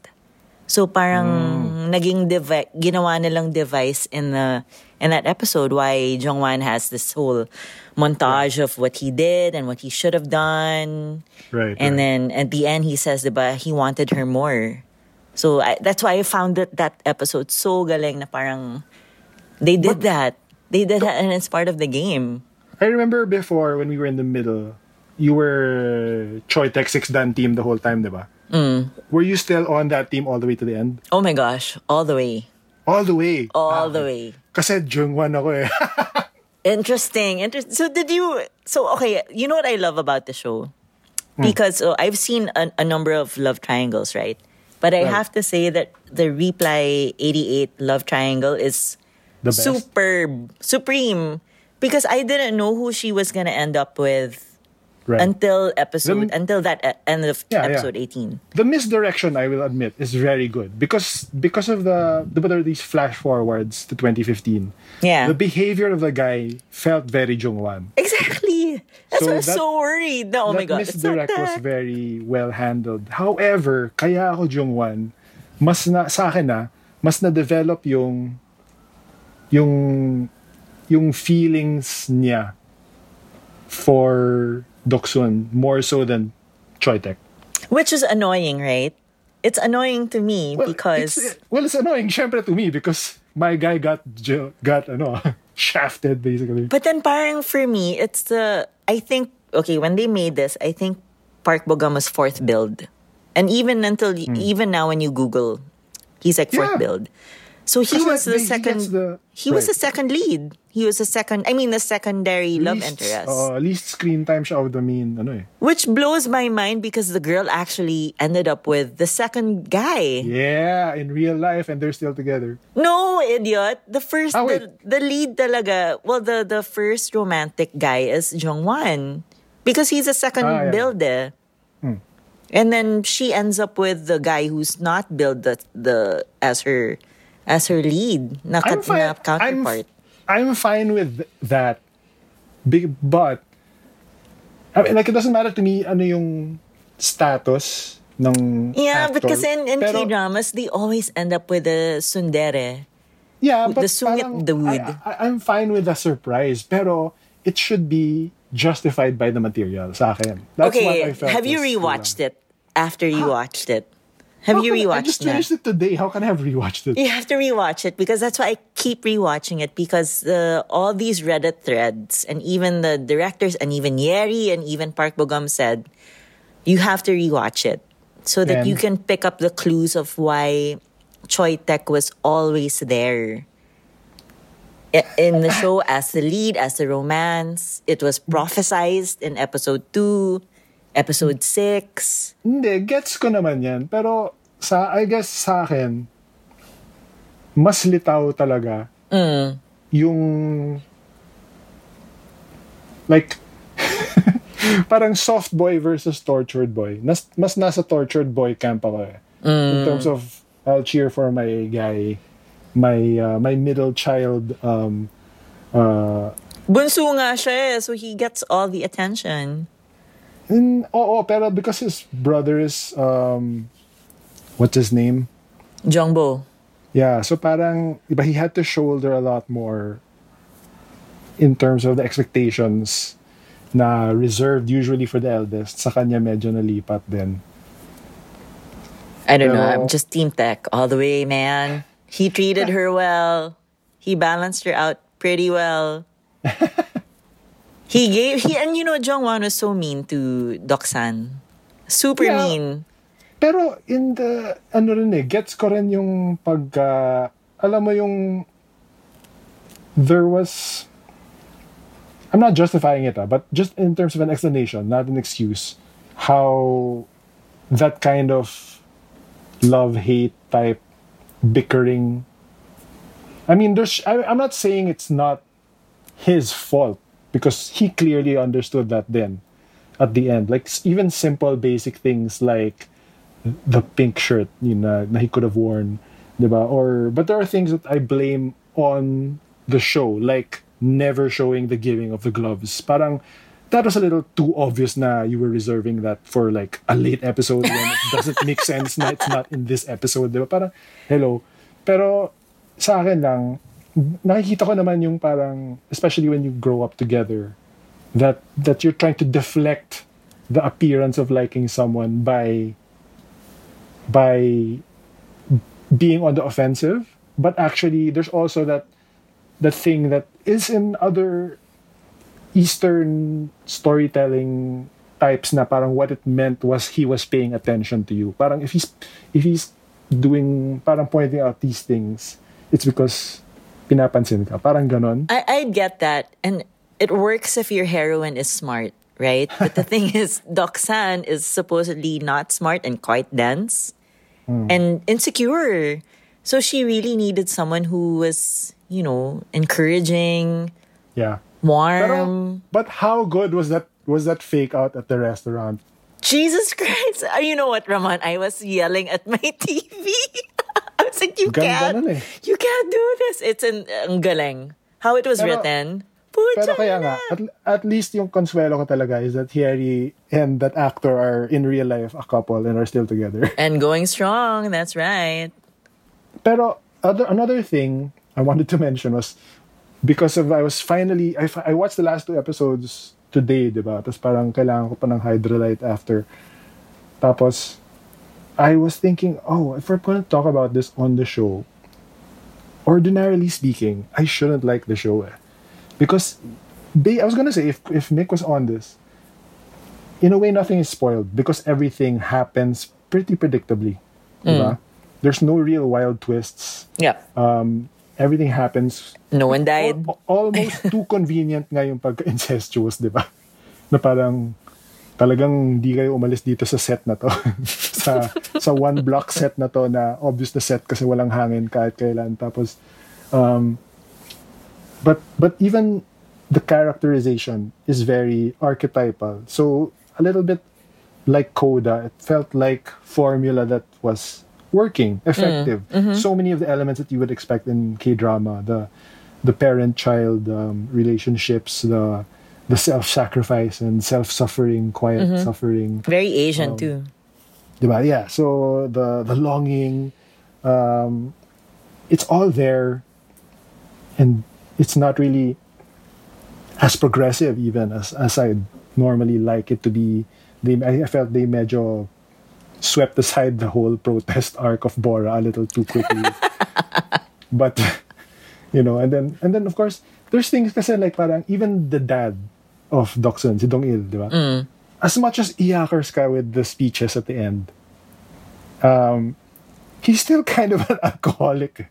So parang mm. naging devi- ginawa nilang device in the in that episode why Jongwan has this whole montage of what he did and what he should have done. Right. And right. then at the end, he says, diba, he wanted her more. So I, that's why I found that, that episode so galing na parang they did that. They did that and it's part of the game. I remember before when we were in the middle, you were Choi Taek 6 Dan team the whole time, diba? Mm. Were you still on that team all the way to the end? Oh my gosh, all the way. All the way. All the way. Kasi Jungwan ako eh. [laughs] Interesting. Interesting. So did you so okay, you know what I love about the show? Because uh, I've seen a, a number of love triangles, right? But I Right. have to say that the Reply 88 love triangle is The best. superb, supreme. Because I didn't know who she was gonna end up with Right. until episode The- until that end of Yeah, yeah. episode 18. the misdirection, I will admit, is very good because because of the the there these flash forwards to 2015. Yeah. The behavior of the guy felt very Jungwan. exactly. That's So why I was that- so worried. No, oh my god. Misdirect was very well handled. However, kaya ako Jungwan, mas na sa akin na mas na develop yung yung yung feelings niya for Doksun more so than Choi Taek. Which is annoying, right? It's annoying to me because it's, well, it's annoying syempre to me because my guy got got ano [laughs] shafted basically. But then parang for me, it's the I think okay, when they made this, I think Park Bogum was fourth billed. And even until even now when you Google, he's like fourth Hmm. Yeah. billed. So he was the he second gets the- he was the second lead. He was the second I mean the secondary love least, interest. uh, least screen time siya of the main ano eh. Which blows my mind because the girl actually ended up with the second guy. Yeah, in real life and they're still together. No, idiot. The first, Ah, the, the lead talaga, well, the, the first romantic guy is Jongwan. Because he's a second Ah, yeah. billed eh. Hmm. And then she ends up with the guy who's not billed the, the as her as her lead na, I'm fine. na counterpart. I'm, I'm fine with that. Big, but I mean, like it doesn't matter to me ano yung status ng yeah, actor. but kasi in, in Pero- K-dramas, they always end up with a tsundere. Yeah, but The sungit parang dude. I, I, I'm fine with the surprise, pero it should be justified by the material sa akin. That's what I okay, felt. have you rewatched it after you ah. watched it? Have you rewatched it? I just finished it today. How can I have rewatched it? You have to rewatch it because that's why I keep rewatching it because uh, all these Reddit threads and even the directors and even Hyeri and even Park Bogum said you have to rewatch it so that you can pick up the clues of why Choi Taek was always there. In the show [coughs] as the lead, as the romance, it was prophesized in episode 2, episode 6. Hindi, gets ko naman yan. Pero, sa, I guess sa akin, mas litaw talaga yung like [laughs] parang soft boy versus tortured boy. Nas, mas nasa tortured boy camp ako eh. In terms of I'll cheer for my guy, my uh, my middle child um uh Bunso nga siya eh, so he gets all the attention. in, oo, pero because his brother is um what's his name? Jongbo. Yeah, so parang, iba, he had to shoulder a lot more in terms of the expectations na reserved usually for the eldest. Sa kanya medyo nalipat din. I don't know. I'm just Team Taek all the way, man. He treated her well. He balanced her out pretty well. [laughs] he gave he and you know Jongwan was so mean to Doksun. Super Yeah. mean. Pero in the, ano rin eh, gets ko rin yung pag, uh, alam mo yung, there was, I'm not justifying it, ah, but just in terms of an explanation, not an excuse, how that kind of love-hate type bickering, I mean, there's, I, I'm not saying it's not his fault, because he clearly understood that then at the end. Like even simple basic things like the pink shirt you know na he could have worn, diba? Or but there are things that I blame on the show, like never showing the giving of the gloves. Parang that was a little too obvious na you were reserving that for like a late episode when it [laughs] doesn't make sense na it's not in this episode, diba? Parang hello. Pero sa akin lang nakikita ko naman yung parang especially when you grow up together that that you're trying to deflect the appearance of liking someone by by being on the offensive but actually there's also that that thing that is in other eastern storytelling types na parang what it meant was he was paying attention to you parang if he's if he's doing parang pointing out these things it's because pinapansin ka parang ganon I I get that. And it works if your heroine is smart, right? But the thing [laughs] is Doksun is supposedly not smart and quite dense and insecure. So she really needed someone who was, you know, encouraging, yeah warm. Pero, but how good was that was that fake out at the restaurant? Jesus Christ. Uh, You know what, Ramon? I was yelling at my [laughs] TV. I was like, you Ganda can't. eh. You can't do this. It's an ang galing. How it was Pero- written. Pero kaya nga, at, at least yung consuelo ko talaga is that Hyeri and that actor are in real life a couple and are still together. [laughs] And going strong, that's right. Pero other another thing I wanted to mention was because of I was finally I, I watched the last two episodes today, di ba? Tapos parang kailangan ko pa ng hydrolyte after. Tapos I was thinking, oh, if we're going to talk about this on the show, ordinarily speaking, I shouldn't like the show. Eh. Because they I was gonna say if if Mick was on this, in a way nothing is spoiled because everything happens pretty predictably. diba? There's no real wild twists. Yeah. Everything happens no one died. al- almost [laughs] too convenient nga yung pagka-incestuous, di ba? Na parang talagang di kayo umalis dito sa set na to. [laughs] sa sa one block set na to na obvious na set kasi walang hangin kahit kailan. Tapos, um, but, but even the characterization is very archetypal. So, a little bit like Coda, it felt like formula that was working, effective. So many of the elements that you would expect in K drama, the the parent-child um, relationships, the the self-sacrifice and self-suffering, quiet suffering. Very Asian too. Diba? Yeah. So the the longing, um, it's all there, and it's not really as progressive even as as I normally like it to be. They I felt they medyo swept aside the whole [laughs] protest arc of Bora a little too quickly. [laughs] but you know, and then and then of course there's things kasi like parang even the dad of Doksun, si Dong Il, di ba? As much as iyakers ka with the speeches at the end, um, he's still kind of an [laughs] alcoholic.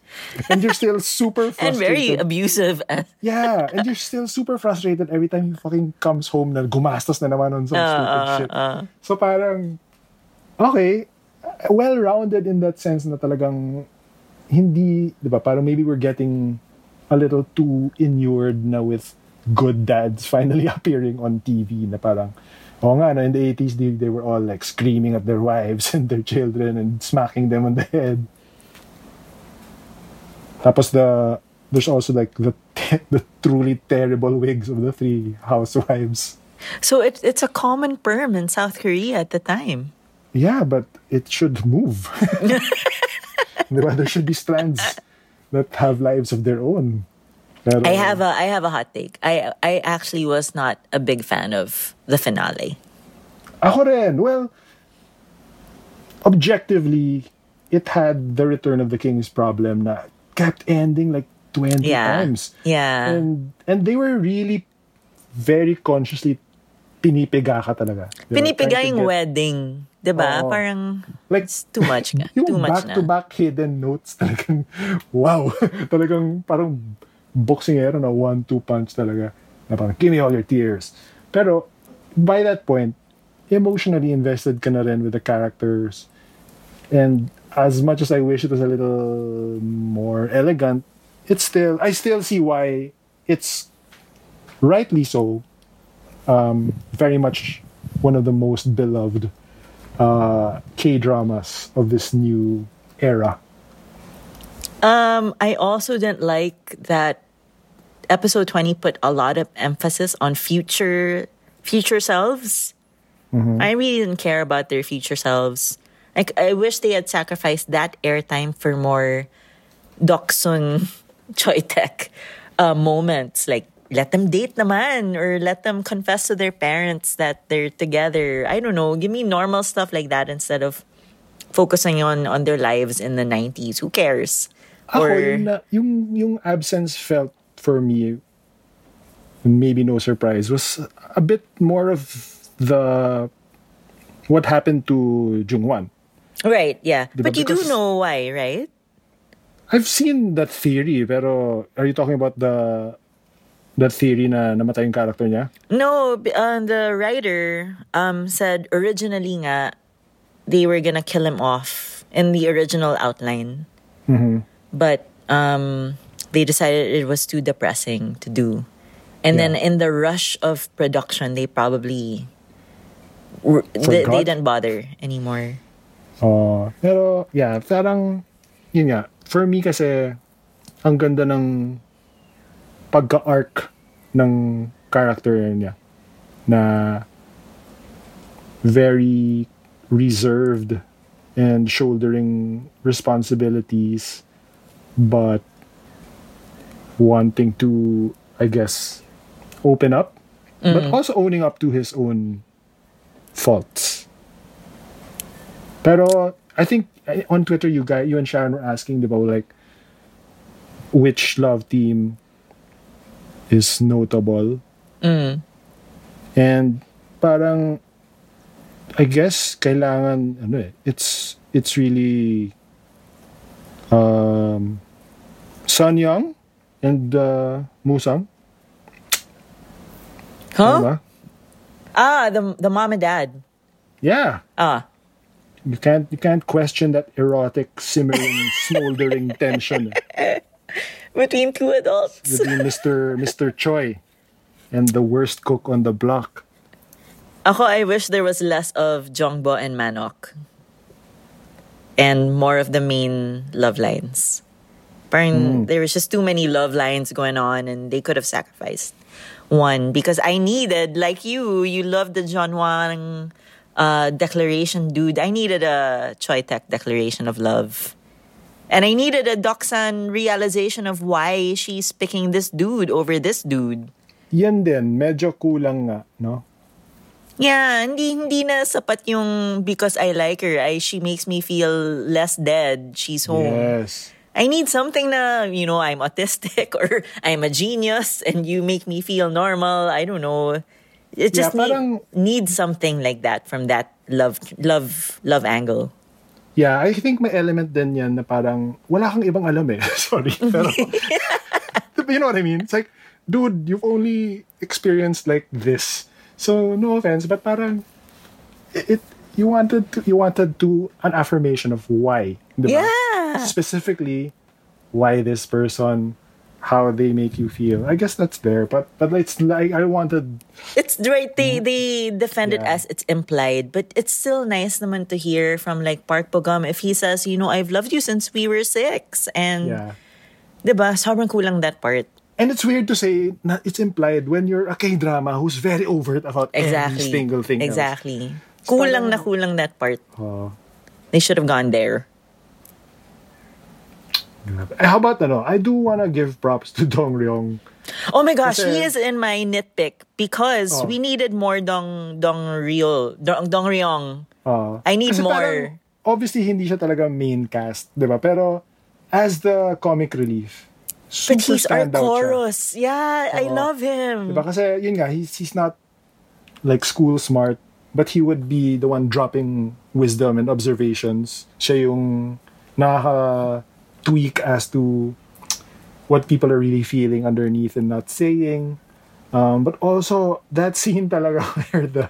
And you're still super frustrated. [laughs] And very abusive. [laughs] Yeah, and you're still super frustrated every time he fucking comes home na gumastos na naman on some ah, stupid ah, shit. Ah. So parang, okay, well-rounded in that sense na talagang hindi, di ba, parang maybe we're getting a little too inured na with good dads finally appearing on TV na parang, oh nga, no, in the 80s, they, they were all like screaming at their [laughs] wives and their children and smacking them on the head. Tapos the, there's also like the, [laughs] the truly terrible wigs of the three housewives. So it, it's a common perm in South Korea at the time. Yeah, but it should move. [laughs] There should be strands that have lives of their own. Pero, I have a I have a hot take. I I actually was not a big fan of the finale. Ako rin. Well, objectively, it had the Return of the King's problem na kept ending like 20 Yeah. times. Yeah. And, and they were really very consciously pinipiga ka talaga. Pinipiga yung get- wedding, 'di ba? Parang Like, it's too much [laughs] yung Too much na. back-to-back hidden notes talagang wow [laughs] talagang parang boxingero na one-two punch talaga na parang give me all your tears pero by that point emotionally invested ka na rin with the characters and as much as I wish it was a little more elegant it's still I still see why it's rightly so um, very much one of the most beloved uh, K dramas of this new era. Um, I also didn't like that episode 20 put a lot of emphasis on future future selves. I really didn't care about their future selves. Like I wish they had sacrificed that airtime for more Doksun [laughs] Choi Taek uh, moments. Like let them date naman or let them confess to their parents that they're together. I don't know. Give me normal stuff like that instead of focusing on on their lives in the 90s. Who cares? Ako, Or yung, na- yung, yung absence felt for me, maybe no surprise, was a bit more of the what happened to Junghwan. right, yeah. Diba? But you do know why, right? I've seen that theory, pero are you talking about the that theory na namatay yung character niya? No, uh, the writer um said originally nga they were gonna kill him off in the original outline, but um they decided it was too depressing to do, and then in the rush of production, they probably they, they didn't bother anymore. Oh, pero yeah, parang yun nga. For me kasi ang ganda ng pagka-arc ng character niya na very reserved and shouldering responsibilities but wanting to I guess open up but also owning up to his own faults. Pero I think on Twitter, you guys, you and Sharon were asking about like which love team is notable. Mm. And parang I guess kailangan ano eh, it's it's really um Sun Young and uh, Musang. Huh? Diba? Ah, the the mom and dad. Yeah. Ah. You can't you can't question that erotic, simmering, [laughs] smoldering tension Between two adults. between Mr. Mr. Choi and the worst cook on the block. Ako, I wish there was less of Jongbo and Manok. And more of the main love lines. Parang there was just too many love lines going on and they could have sacrificed one because I needed, like you, you love the Junghwan uh, declaration, dude. I needed a Choi Taek declaration of love. And I needed a Doksun realization of why she's picking this dude over this dude. Yan din, medyo kulang nga, no? Yeah, hindi hindi na sapat yung because I like her. I she makes me feel less dead. She's home. Yes. I need something na, you know, I'm autistic [laughs] or I'm a genius and you make me feel normal. I don't know. It just Yeah, need, parang- needs something like that from that love love love angle. Yeah, I think may element din yan na parang wala kang ibang alam eh. [laughs] Sorry. Pero, [laughs] you know what I mean? It's like, dude, you've only experienced like this. So, no offense, but parang, it, you wanted to, you wanted to, an affirmation of why. Diba? Yeah. Specifically, why this person, how they make you feel. I guess that's there, but, but it's like, I wanted, It's right. They they defend it Mm-hmm. As it's implied, but it's still nice naman to hear from like Park Bogum if he says, you know, I've loved you since we were six, and yeah. diba, sobrang kulang that part. And it's weird to say na it's implied when you're a K-drama who's very overt about Exactly. every single thing. else. Exactly. Kulang na kulang that part. Oh. They should have gone there. Eh, How about ano? I do wanna give props to Dong Ryong. Oh my gosh, Kasi- he is in my nitpick because Oh. we needed more Dong Dong Rio Dong Dong Ryong. Uh, I need kasi more. parang, obviously, hindi siya talaga main cast, di ba? Pero, as the comic relief, But super he's our standout siya. chorus. Yeah, I Oo. love him. Diba? Kasi, yun nga, he's, he's not like school smart, but he would be the one dropping wisdom and observations. Siya yung nakaka-tweak as to what people are really feeling underneath and not saying. Um, but also, that scene [laughs] talaga where the,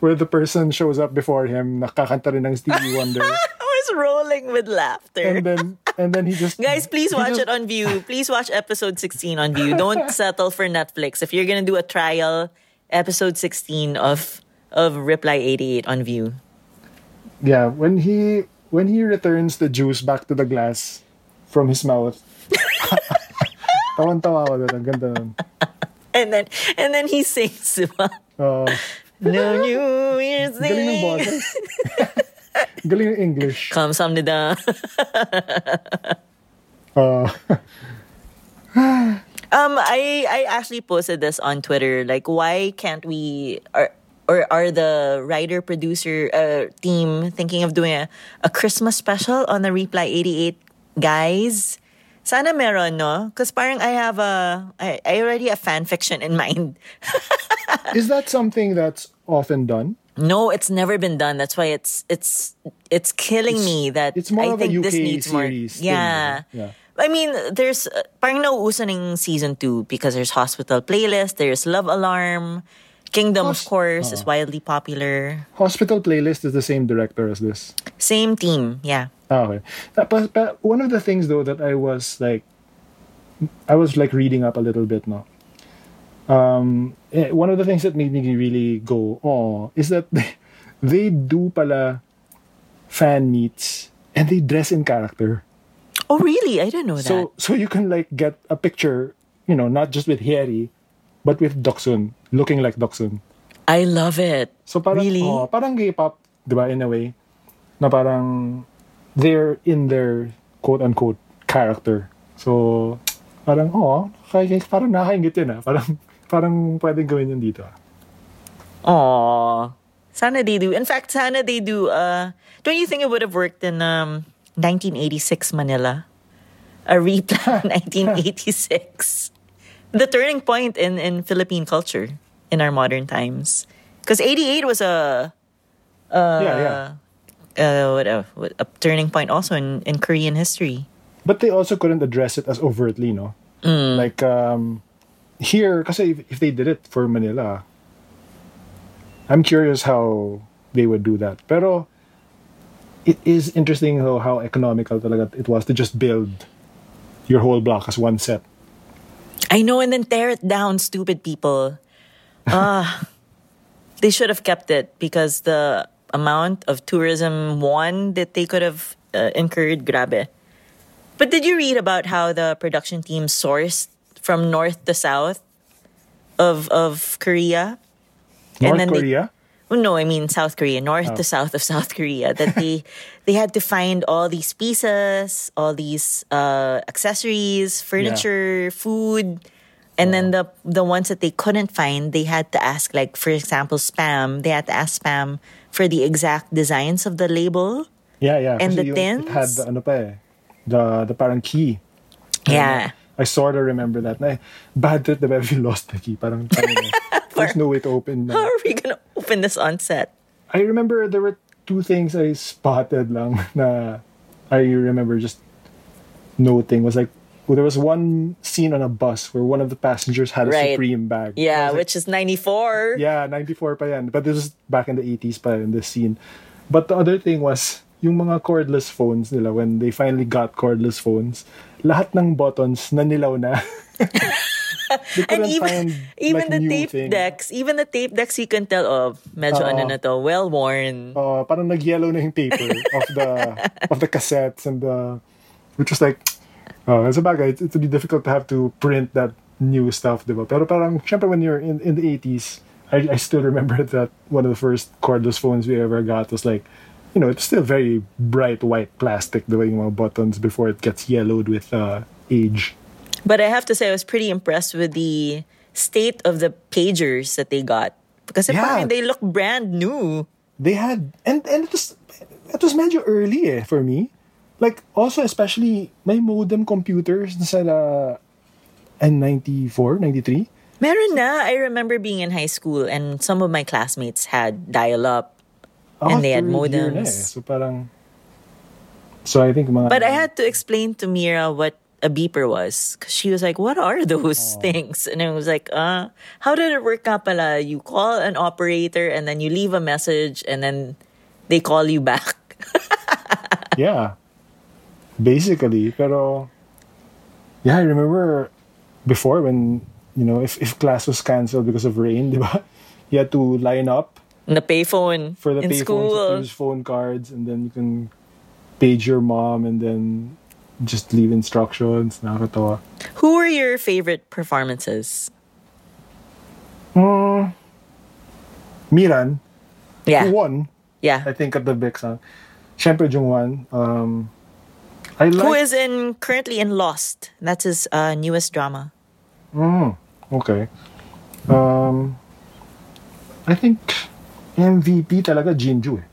where the person shows up before him, nakakanta rin ng Stevie Wonder. [laughs] I was rolling with laughter. and then, and then he just... Guys, please watch just- it on Viu. Please watch episode 16 on Viu. Don't [laughs] settle for Netflix. If you're gonna do a trial, episode 16 of of Reply 88 on Viu. Yeah, when he when he returns the juice back to the glass from his mouth. [laughs] Tawan-tawa ako doon. Ang ganda nun. And then, and then he sings, di ba? Oo. no New Year's Eve. Galing ng boses. Galing ng English. Kamsamnida. uh, [laughs] [sighs] um, I I actually posted this on Twitter. Like, why can't we or or are the writer producer uh, team thinking of doing a, a Christmas special on the Reply 88 guys? Sana meron, no? Because parang I have a I, I already have fan fiction in mind. [laughs] is that something that's often done? No, it's never been done. That's why it's it's it's killing me that it's more I of a think this UK needs more. series thing, Yeah. yeah. I mean, there's uh, parang nauuso ng season 2 because there's Hospital Playlist, there's Love Alarm, Kingdom of course is wildly popular. Hospital Playlist is the same director as this. Same team, yeah. Ah, okay. Uh, But, but one of the things though that I was like, I was like reading up a little bit, now. Um, eh, one of the things that made me really go, oh, is that they, [laughs] they do pala fan meets and they dress in character. Oh, really? I didn't know that. So so you can like get a picture, you know, not just with Hyeri, but with Doksun looking like Doksun. I love it. So parang Really? oh, parang K-pop, 'di ba in a way na parang they're in their quote unquote character. So parang oh, kaya parang nakakaingit yun ah. Parang [laughs] parang pwedeng gawin yun dito. ah. Aw. Sana they do. In fact, sana they do. Uh, don't you think it would have worked in um, 1986 Manila? A replan [laughs] 1986. the turning point in in Philippine culture in our modern times. Because '88 was a yeah, yeah. Uh, what, a, what a turning point also in, in Korean history. But they also couldn't address it as overtly, no? Like um, here, because if, if they did it for Manila, I'm curious how they would do that. Pero it is interesting though how economical talaga it was to just build your whole block as one set. I know, and then tear it down, stupid people. Ah, [laughs] they should have kept it because the amount of tourism one that they could have uh, incurred, grabe. But did you read about how the production team sourced from north to south of of Korea? North they- Korea? Oh, no, I mean South Korea, north to south of South Korea. That they [laughs] they had to find all these pieces, all these uh, accessories, furniture, food, and then the the ones that they couldn't find, they had to ask, like for example, spam. They had to ask spam for the exact designs of the label. Yeah, yeah. And the yung- It had the, ano pa eh, the, the parang key. Yeah. I sort of remember that. Na, bad trip diba [laughs] if you lost the key. Parang, parang [laughs] there's no way to open. How are we gonna open this on set? I remember there were two things I spotted lang [laughs] na I remember just noting was like well, there was one scene on a bus where one of the passengers had a Right. Supreme bag. Yeah, was like, which is ninety four. yeah, 94 pa yan. But this was back in the 80s pa in this scene. But the other thing was yung mga cordless phones nila when they finally got cordless phones, lahat ng buttons nanilaw na. [laughs] And even find, even like, the tape thing. decks, even the tape decks, you can tell, oh, medyo Oo. ano na to, well worn. uh, parang nag-yellow na yung paper [laughs] of the of the cassettes and the which was like oh, it's a bagay. It, it'd be difficult to have to print that new stuff, diba? Pero parang, syempre when you're in, in the 80s, I, I still remember [laughs] that one of the first cordless phones we ever got was like, you know, it's still very bright white plastic, the way mga buttons before it gets yellowed with uh, age. But I have to say, I was pretty impressed with the state of the pagers that they got. Because Yeah. they look brand new. they had and and it was it was medyo early eh for me like also especially my modem computers sa uh, N94 93 Meron na. I remember being in high school and some of my classmates had dial-up. Ako And they had na eh. modems. so parang so I think mga But I had to explain to Mira what a beeper was. Because she was like, what are [laughs] those things? And I was like, uh, how did it work nga pala? You call an operator and then you leave a message and then they call you back. [laughs] yeah basically pero yeah I remember before when you know if, if class was cancelled because of rain [laughs] di ba? You had to line up The payphone for the payphone, use phone cards and then you can page your mom and then just leave instructions. Nakakatawa. Who were your favorite performances? Um Miran. Yeah. who won? Yeah. I think at the Baeksang. Syempre Jungwan um I like Who is in currently in Lost? That's his uh, newest drama. okay um I think MVP talaga Jinju eh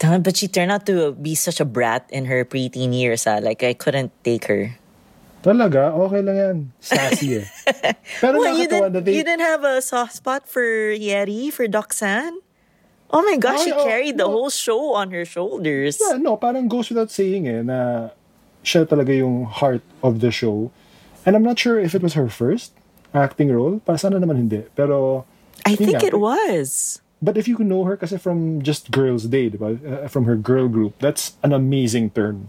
[laughs] But she turned out to be such a brat in her preteen years. Ah. Like I couldn't take her. Talaga? Okay lang yan. Sassy eh. [laughs] Pero What, you didn't, they... you didn't have a soft spot for Hyeri, for Doksun? Oh my gosh, she oh, carried the whole show on her shoulders. Yeah, no, parang goes without saying eh, na siya talaga yung heart of the show. And I'm not sure if it was her first acting role. Para sana naman hindi. Pero, I think nga. it was. But if you know her kasi from just Girls' Day, diba? Uh, from her girl group, that's an amazing turn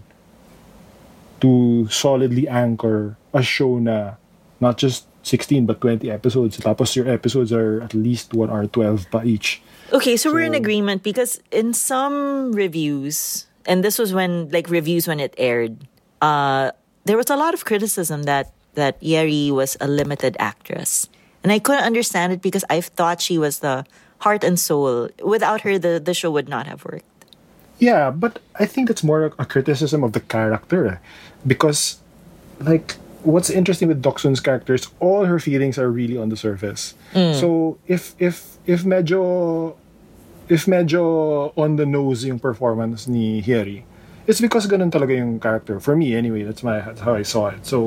to solidly anchor a show na not just 16 but 20 episodes. Tapos your episodes are at least 1 hour 12 pa each. Okay, so, we're in agreement because in some reviews, and this was when like reviews when it aired, uh, there was a lot of criticism that that Hyeri was a limited actress, and I couldn't understand it because I thought she was the heart and soul. Without her, the the show would not have worked. Yeah, but I think that's more a criticism of the character. Because, like, what's interesting with Doksun's character is all her feelings are really on the surface. So, if, if, if medyo, if medyo on the nose yung performance ni Hyeri, it's because ganun talaga yung character. For me, anyway, that's my that's how I saw it. So,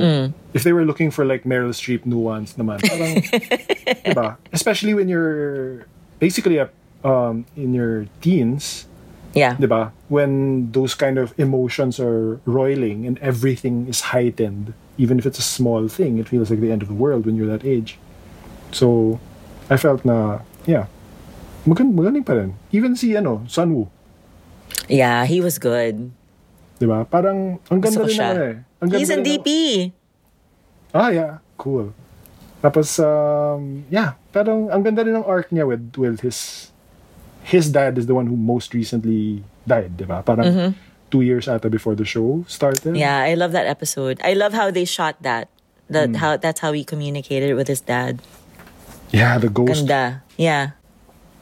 if they were looking for like Meryl Streep nuance naman, parang, [laughs] diba? Especially when you're basically a, um, in your teens, Yeah. diba? When those kind of emotions are roiling and everything is heightened, even if it's a small thing, it feels like the end of the world when you're that age. So, I felt na, yeah, magaling pa rin. Even si, ano, Sunwoo, Yeah, he was good. diba? Parang, ang ganda Gusto rin siya. eh. Ang ganda He's in DP. Ah, yeah. Cool. Tapos, um, yeah. Parang, ang ganda rin ng arc niya with, with his, his dad is the one who most recently died, di ba? Parang two years ata before the show started. Yeah, I love that episode. I love how they shot that. That Hmm. how that's how he communicated with his dad. Yeah, the ghost. Ganda. Yeah.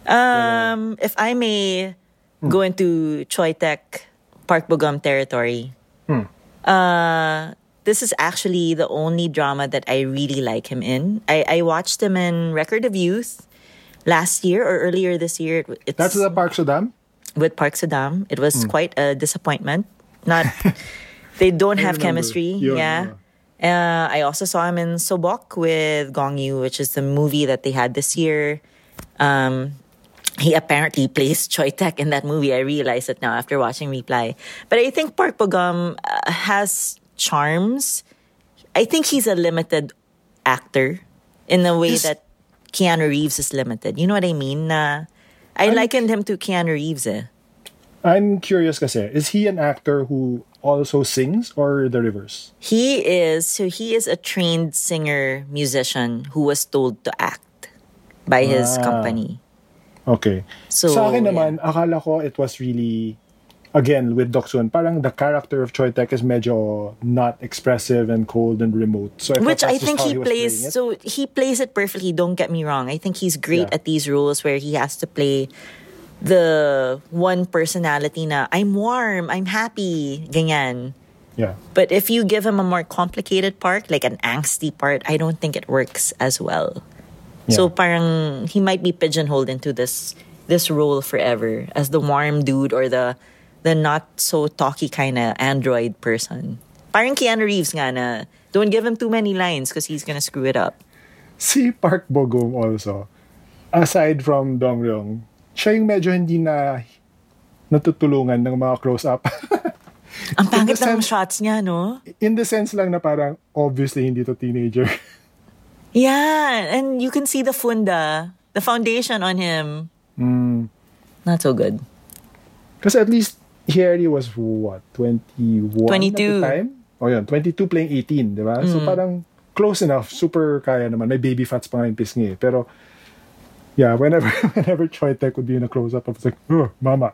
Um, if I may go into Choi Taek Park Bogum territory, uh, this is actually the only drama that I really like him in. I, I watched him in Record of Youth last year or earlier this year. It's That's the Park Sodam? With Park Sodam. It was quite a disappointment. Not [laughs] they don't have chemistry. Yeah, yeah. Uh, I also saw him in Sobok with Gong Yu, which is the movie that they had this year. Um, he apparently plays Choi Taek in that movie. I realize it now after watching Reply. But I think Park Bogum uh, has charms. I think he's a limited actor in a way that Keanu Reeves is limited. You know what I mean? Na I likened him to Keanu Reeves. Eh. I'm curious kasi, is he an actor who also sings or the reverse? He is so he is a trained singer musician who was told to act by his Ah. company. Okay. So, Sa akin yeah. naman, akala ko it was really, again, with Doksun, parang the character of Choi Taek is medyo not expressive and cold and remote. So I Which I think how he plays so he plays it perfectly, don't get me wrong. I think he's great Yeah. at these roles where he has to play the one personality na I'm warm, I'm happy, ganyan. Yeah. But if you give him a more complicated part, like an angsty part, I don't think it works as well. So parang he might be pigeonholed into this this role forever as the warm dude or the the not so talky kind of android person. Parang Keanu Reeves nga na don't give him too many lines because he's gonna screw it up. Si Park Bogum also, aside from Dong Ryong, siya yung medyo hindi na natutulungan ng mga close-up. [laughs] Ang pangit ng shots niya, no? In the sense lang na parang, obviously, hindi to teenager. [laughs] Yeah, and you can see the funda, the foundation on him. Hmm. Not so good. Kasi at least, Hyeri was what? 21 at 22. the time? O yun, 22 playing 18, di ba? So Mm. parang close enough. Super kaya naman. May baby fats pa nga yung pisngi. eh. Pero, yeah, whenever [laughs] whenever Choi Taek would be in a close-up, I was like, oh, mama.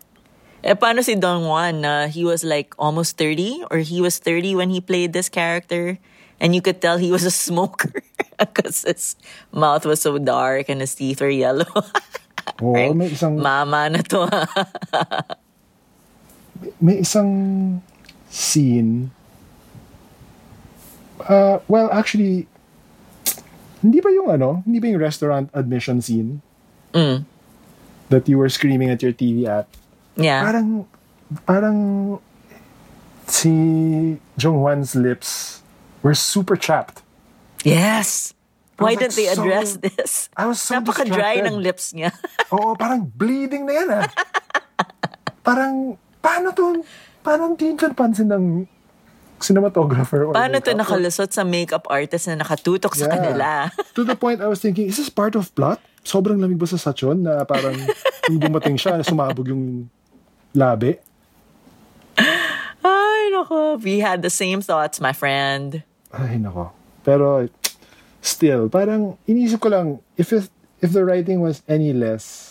Eh, paano si Junghwan? na he was like almost 30 or he was 30 when he played this character and you could tell he was a smoker [laughs] because his mouth was so dark and his teeth were yellow. [laughs] Oo, Oh, may isang, Mama na to. May isang scene. Uh, well, actually, hindi ba yung ano, hindi ba yung restaurant admission scene Mm. that you were screaming at your TV at? yeah. Parang, parang si Jong Hwan's lips were super chapped. Yes. Why was didn't they like so- address this? I was so Napaka-dry distracted. ng lips niya. [laughs] Oo, parang bleeding na yan ah. parang, paano to, paano hindi dyan pansin ng cinematographer or Paano to nakalusot sa makeup artist na nakatutok sa Yeah. kanila? [laughs] to the point I was thinking, is this part of plot? Sobrang lamig ba sa sachon na parang [laughs] yung dumating siya, sumabog yung labi? Ay, nako. We had the same thoughts, my friend. Ay, nako. Pero, still, parang, inisip ko lang, if it, if the writing was any less,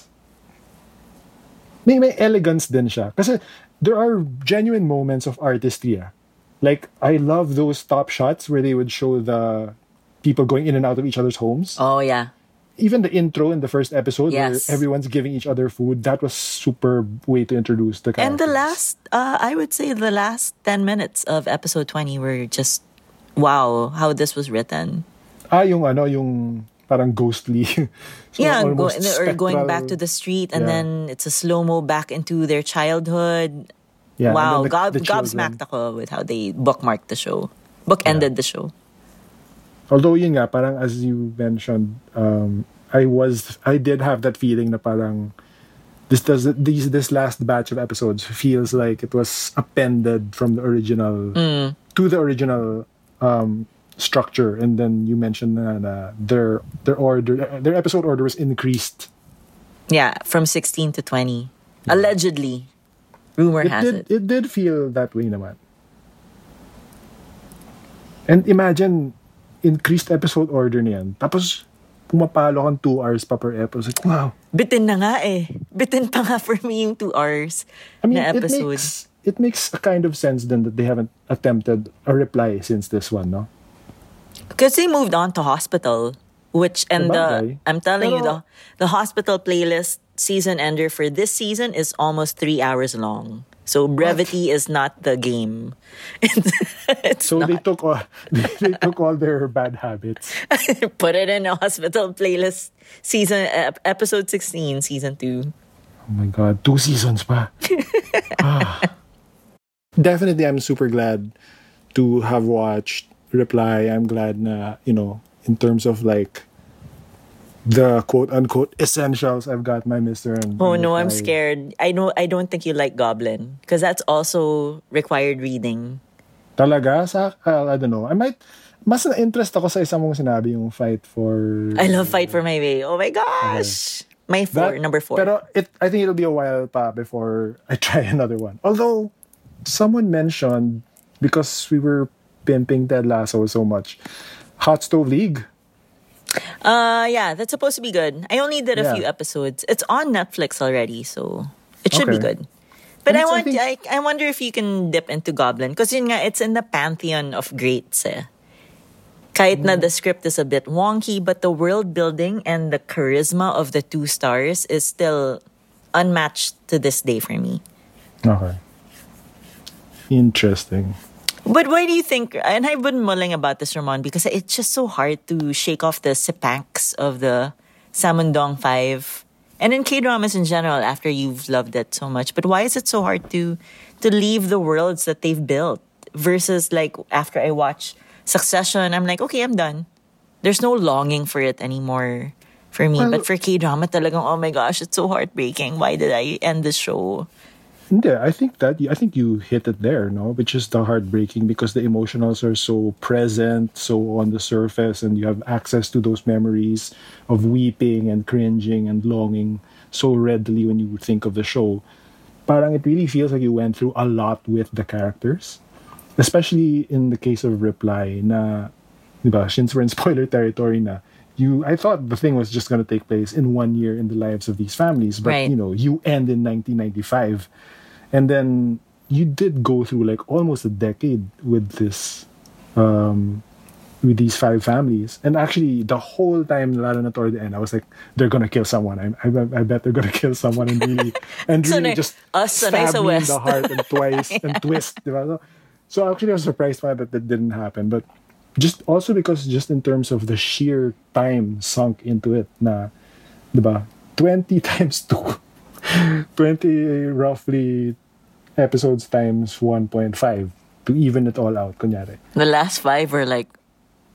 may, may elegance din siya. Kasi, there are genuine moments of artistry. ah. Like, I love those top shots where they would show the people going in and out of each other's homes. Oh, yeah. Even the intro in the first episode Yes. where everyone's giving each other food, that was super way to introduce the characters. And the last, uh, I would say the last 10 minutes of episode 20 were just, wow, how this was written. Ah, yung ano, yung parang ghostly. [laughs] So, yeah, go, or going back to the street and Yeah. then it's a slow mo back into their childhood. Yeah, wow, the- gob, the gobsmacked ako with how they bookmarked the show. Bookended the show. Although yun nga, parang as you mentioned, um, I was, I did have that feeling na parang this does these this last batch of episodes feels like it was appended from the original to the original um, structure, and then you mentioned na their their order their episode order was increased. Yeah, from 16 to 20. Allegedly. Rumor It has did it. it did feel that way naman. And imagine increased episode order niyan. Tapos pumapalo kang 2 hours pa per episode. Wow. Bitin na nga eh. Bitin pa nga for me yung two hours I mean, na it episode. makes it makes a kind of sense then that they haven't attempted a reply since this one, no? Because they moved on to hospital, which and Sabagay. the I'm telling you the the hospital playlist season ender for this season is almost three hours long. So brevity is not the game. [laughs] It's, it's So they took all they, [laughs] they took all their bad habits. [laughs] put it in a hospital playlist season episode 16 season 2. Oh my god, two seasons pa. Ah. Definitely I'm super glad to have watched Reply. I'm glad na, you know, in terms of like the quote unquote essentials, I've got my Mr. and Oh no, I'm scared. I know I don't think you like Goblin because that's also required reading. Talaga? Sa, uh, I don't know. I might, mas na-interest ako sa isang mong sinabi yung fight for... I love Fight for My Way. Oh my gosh. My four, That- number four. Pero it, I think it'll be a while pa before I [laughs] try another one. Although, someone mentioned, because we were pimping Ted Lasso so much, Hot Stove League. Uh, yeah, that's supposed to be good. I only did a Yeah. few episodes. It's on Netflix already, so it should be good. But And I it's- I want, think- I, I wonder if you can dip into Goblin because yun nga, it's in the pantheon of greats. Eh. Kahit na the script is a bit wonky, but the world building and the charisma of the two stars is still unmatched to this day for me. Okay. Interesting. But why do you think? And I've been mulling about this, Ramon, because it's just so hard to shake off the sepanx of the Ssangmundong Five, and in K dramas in general. After you've loved it so much, but why is it so hard to to leave the worlds that they've built? Versus like after I watch Succession, I'm like, okay, I'm done. There's no longing for it anymore for me. Well- but for K drama, talagang oh my gosh, it's so heartbreaking. Why did I end the show? Yeah, I think that I think you hit it there, no? Which is the heartbreaking because the emotionals are so present, so on the surface, and you have access to those memories of weeping and cringing and longing so readily when you think of the show. Parang it really feels like you went through a lot with the characters, especially in the case of Reply. Na, diba, since we're in spoiler territory na, you I thought the thing was just gonna take place in one year in the lives of these families, but Right. you know you end in 1995 and then you did go through like almost a decade with this um with these five families. And actually the whole time lalo na toward the end i was like they're gonna kill someone. I, I, I bet they're gonna [laughs] kill someone and really and really just us, stab me in the heart and [laughs] twice and twist diba? So actually i was surprised by that that didn't happen. But just also because just in terms of the sheer time sunk into it na diba 20 [laughs] times 2 20 roughly episodes times 1.5 to even it all out kunyari. The last five were like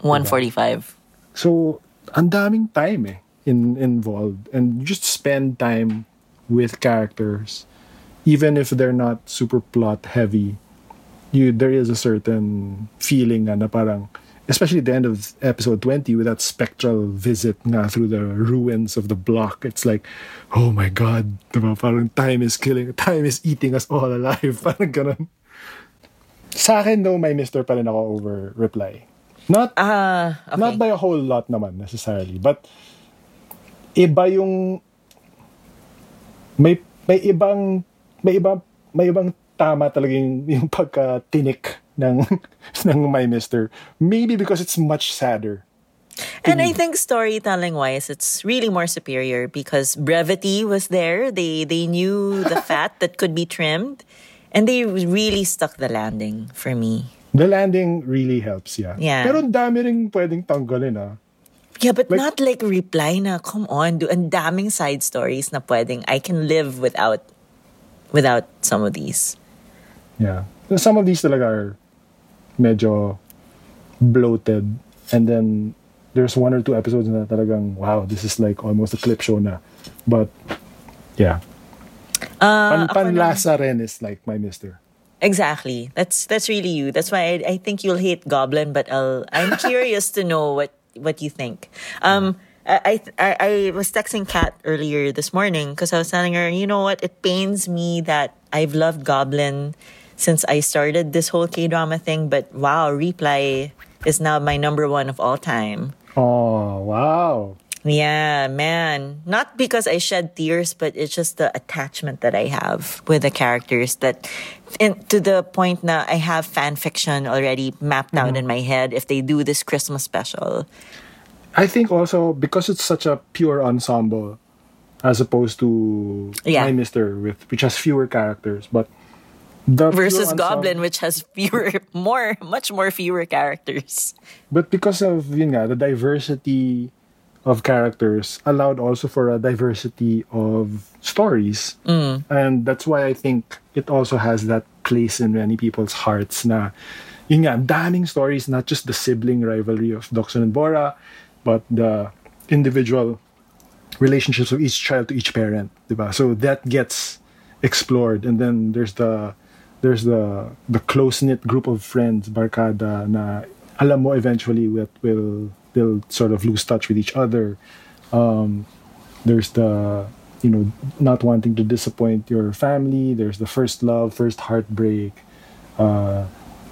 145. so ang daming time eh in involved. And you just spend time with characters. Even if they're not super plot heavy you there is a certain feeling nga na parang especially at the end of episode 20 with that spectral visit nga through the ruins of the block it's like oh my god diba? parang time is killing time is eating us all alive [laughs] parang ganun sa akin though may mister pa rin ako over reply not Ah, okay. not by a whole lot naman necessarily but iba yung may may ibang may ibang may ibang tama talaga yung, yung pagka-tinik ng [laughs] ng My Mister. Maybe because it's much sadder. And I think storytelling wise, it's really more superior because brevity was there. They they knew the [laughs] fat that could be trimmed, and they really stuck the landing for me. The landing really helps, yeah. Yeah. Pero dami ring pwedeng tanggalin, ah. Yeah, but Like- not like reply na, come on, do and daming side stories na pwedeng I can live without without some of these. Yeah. Some of these talaga are medyo bloated. And then there's one or two episodes na talagang, wow, this is like almost a clip show na. But, yeah. Uh, Pan, panlasa rin is like my mister. Exactly. That's that's really you. That's why I, I think you'll hate Goblin, but I'll I'm [laughs] curious to know what what you think. Um, I I, I was texting Kat earlier this morning because I was telling her, you know what? It pains me that I've loved Goblin since I started this whole K drama thing, but wow, Reply is now my number one of all time. Oh, wow. Yeah, man. Not because I shed tears, but it's just the attachment that I have with the characters that in, to the point now I have fan fiction already mapped out mm-hmm. in my head if they do this Christmas special. I think also because it's such a pure ensemble as opposed to Yeah. my mister with which has fewer characters, but the Versus Goblin, which has fewer, [laughs] more, much more fewer characters. But because of yun nga, the diversity of characters allowed also for a diversity of stories. Mm. And that's why I think it also has that place in many people's hearts na yun nga, damning stories, not just the sibling rivalry of Doksun and Bora, but the individual relationships of each child to each parent, diba? So that gets explored, and then there's the there's the the close knit group of friends, barkada, na alam mo eventually will will they'll sort of lose touch with each other. Um, there's the you know not wanting to disappoint your family. There's the first love, first heartbreak. Uh,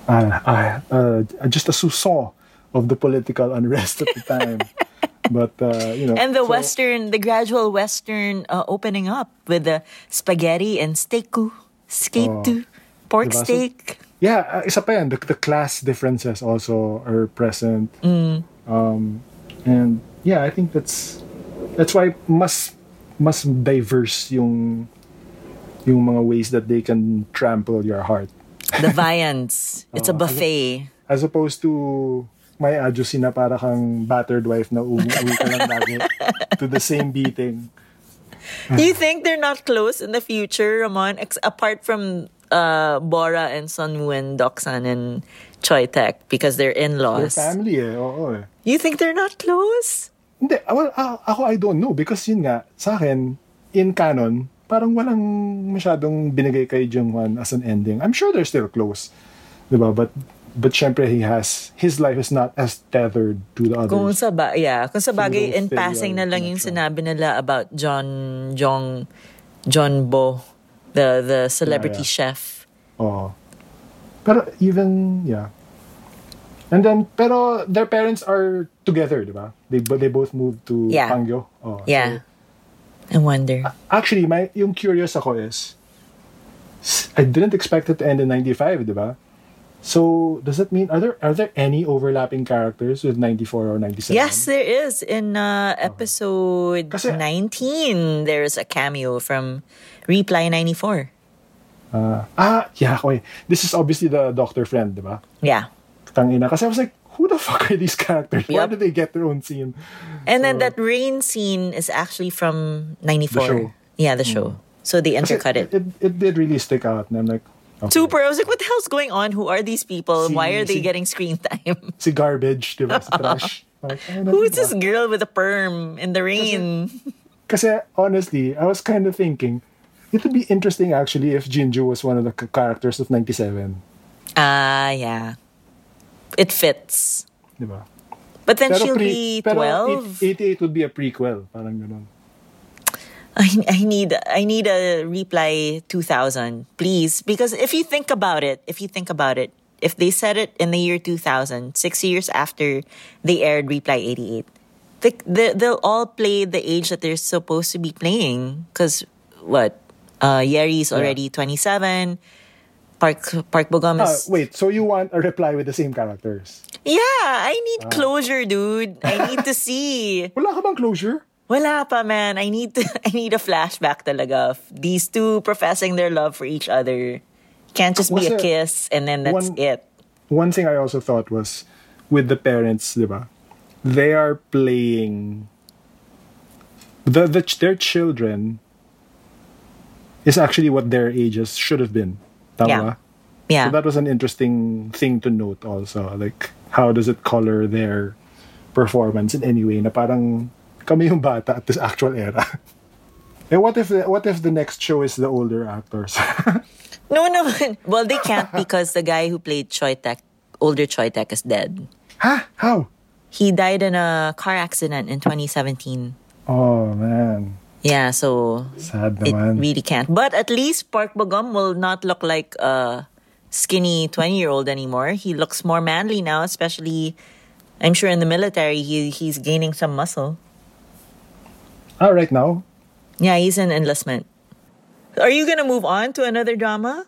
uh, just a soupçon of the political unrest at the time. [laughs] but uh, you know, And the so- Western, the gradual Western uh, opening up with the spaghetti and steaku, skate pork Diba? So- steak. Yeah, uh, isa pa yan. The, the class differences also are present. Um, and yeah, I think that's that's why mas mas diverse yung yung mga ways that they can trample your heart. The viands. [laughs] It's a buffet. As opposed to may adjusi na para kang battered wife na uuwi ka lang lagi [laughs] to the same beating. Do you think they're not close in the future, Ramon? Ex- apart from uh, Bora and Sunwoo and Doksan and Choi Tech because they're in-laws. family eh, oo eh. You think they're not close? Hindi, well, a- ako I don't know because yun nga, sa akin, in canon, parang walang masyadong binigay kay Jungwon as an ending. I'm sure they're still close. Diba? But but syempre he has his life is not as tethered to the others. Kung sa ba, yeah, kung sa bagay in passing na lang yung sinabi nila about John Jong John Bo, the the celebrity Yeah, chef. Oh, but even, yeah. And then, pero their parents are together, di ba? They, but they both moved to Yeah. Pangyo. Oh, Yeah. so- I wonder. actually, my, yung curious ako is, I didn't expect it to end in 95, di ba? So, does that mean, are there, are there any overlapping characters with 94 or 97? Yes, there is. In uh, episode Kasi- 19, there's a cameo from Reply 94. Ah, yeah, okay. This is obviously the doctor friend, di ba? Yeah. Tangina. Kasi I was like, who the fuck are these characters? Why do they get their own scene? And then that rain scene is actually from 94. The show. Yeah, the show. So they intercut it. it. It did really stick out. And I'm like, okay. Super. I was like, what the hell's going on? Who are these people? Si- Why are they si- getting screen time? Si garbage, di ba? Si trash. [laughs] Like, Who's this girl with a perm in the rain? Kasi honestly, I was kind of thinking, it would be interesting actually if Jinju was one of the characters of 97. Ah, yeah. It fits. Di ba? But then she'll be 12. 88 would be a prequel. Parang ganun. I, I need I need a reply 2000, please. Because if you think about it, if you think about it, if they said it in the year 2000, six years after they aired Reply 88, they, they, they'll all play the age that they're supposed to be playing. Because what? Uh, Hyeri's already 27. Park Park Bogum Ah, is wait, so you want a reply with the same characters? yeah. I Ah. need closure, dude. I need to [laughs] see. Wala ka bang closure? Wala pa, man. I need to, [laughs] I need a flashback talaga of these two professing their love for each other. Can't just be Was a there kiss and then that's one- it. One thing I also thought was with the parents, di ba? They are playing the, the their children is actually what their ages should have been. Tama Yeah. Yeah. So that was an interesting thing to note also. Like, how does it color their performance in any way na parang kami yung bata at this actual era. And [laughs] eh, what if the, what if the next show is the older actors? [laughs] no, no. [laughs] Well, they can't because the guy who played Choi Taek, older Choi Taek, is dead. huh? How? He died in a car accident in 2017. Oh man, Yeah, so sad it naman. really can't. But at least Park Bogum will not look like a skinny 20 year old anymore. He looks more manly now, especially, I'm sure in the military, he, he's gaining some muscle. ah, right now? Yeah, he's in enlistment. Are you gonna move on to another drama?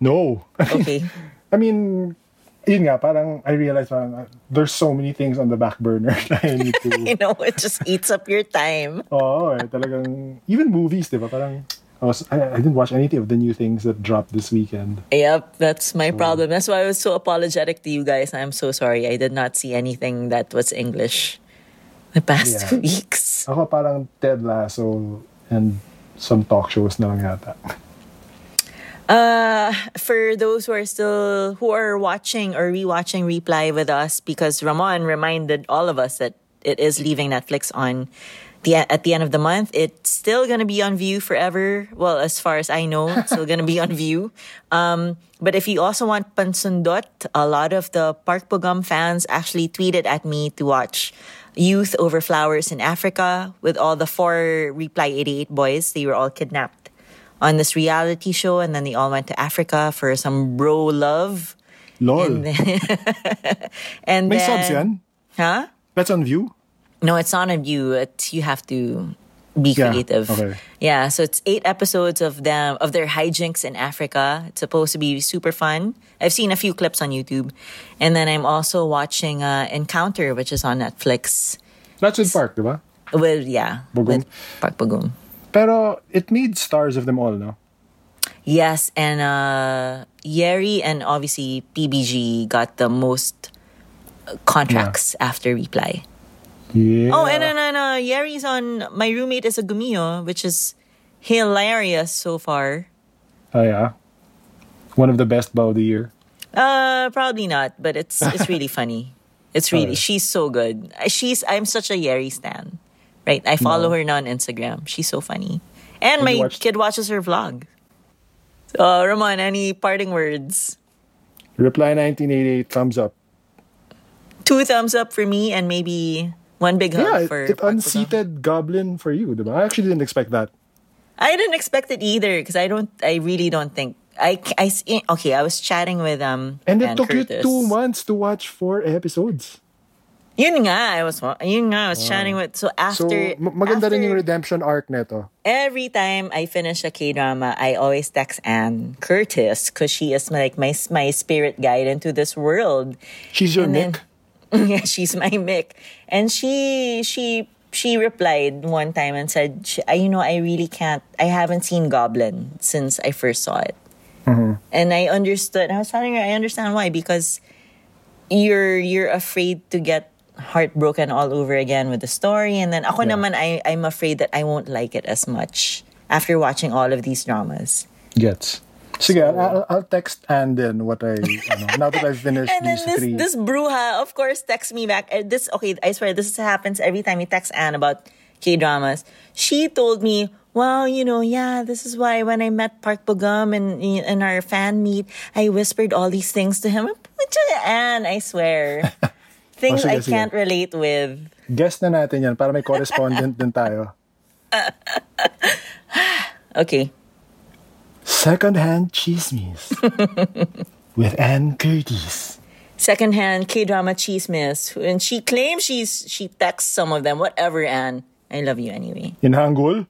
No. Okay. [laughs] I mean, yun nga, parang I realized parang uh, there's so many things on the back burner [laughs] na I need [laughs] you know, it just eats up your time. Oo, eh, talagang, even movies, di ba? Parang, I, was, I, I didn't watch anything of the new things that dropped this weekend. Yep, that's my problem. That's why I was so apologetic to you guys. I'm so sorry. I did not see anything that was English the past Yeah. two [laughs] weeks. Ako parang Ted Lasso and some talk shows na lang yata. Uh, for those who are still who are watching or rewatching Reply with us, because Ramon reminded all of us that it is leaving Netflix on the at the end of the month. It's still gonna be on Viu forever. Well, as far as I know, it's still gonna be on [laughs] Viu. Um, but if you also want Pansundot, a lot of the Park Bogum fans actually tweeted at me to watch Youth Over Flowers in Africa with all the four Reply 88 boys. They were all kidnapped on this reality show and then they all went to Africa for some bro love. LOL. And then, [laughs] and May then, subs yan? Huh? That's on Viu? No, it's not on you. It's, you have to be Yeah, creative. okay. Yeah, so it's eight episodes of them of their hijinks in Africa. It's supposed to be super fun. I've seen a few clips on YouTube, and then I'm also watching uh, Encounter, which is on Netflix. That's with Park, ba? With yeah, Bogum? Park Bogum. Pero it made stars of them all, no? Yes, and uh, Hyeri and obviously PBG got the most uh, contracts after Reply. Yeah. Oh, and then and, uh, Hyeri's on My Roommate is a Gumiho, which is hilarious so far. Oh, yeah. One of the best bow of the year. Uh, probably not, but it's it's really [laughs] funny. It's really Okay. she's so good. She's I'm such a Hyeri stan, right? I follow her now on Instagram. She's so funny, and my kid watches her vlog. Uh, Ramon, any parting words? Reply 1988, thumbs up. Two thumbs up for me, and maybe one big hug Yeah, for it Bogum. unseated Goblin for you, diba? I actually didn't expect that. I didn't expect it either because I don't. I really don't think. I, I okay. I was chatting with um And it took you two months to watch four episodes. Yun nga, I was yun nga, I was chatting with so So, after ma- maganda rin after- yung redemption arc neto. every time I finish a K drama, I always text Anne Curtis because she is like my my spirit guide into this world. She's your And then- [laughs] yeah, she's my Mihk, and she she she replied one time and said, I- "You know, I really can't. I haven't seen Goblin since I first saw it." Mm-hmm. And I understood. I was telling her, I understand why because you're you're afraid to get heartbroken all over again with the story, and then ako Yeah. naman, I I'm afraid that I won't like it as much after watching all of these dramas. Gets. Sige, I'll- I'll, I'll text Anne then what I, ano, now that I've finished [laughs] And then these this three. this bruja, of course, texts me back. Uh, This okay, I swear this happens every time he texts Anne about K dramas. She told me, "Well, you know, yeah, this is why when I met Park Bogum and in our fan meet, I whispered all these things to him." Anne, I swear, [laughs] things Oh, sige, I sige. can't relate with. Guess na natin yan para may correspondent [laughs] din tayo. [sighs] Okay, Secondhand Chismes [laughs] with Anne Curtis. secondhand K drama chismis, and she claims she's she texts some of them. Whatever, Anne, I love you anyway. In Hangul?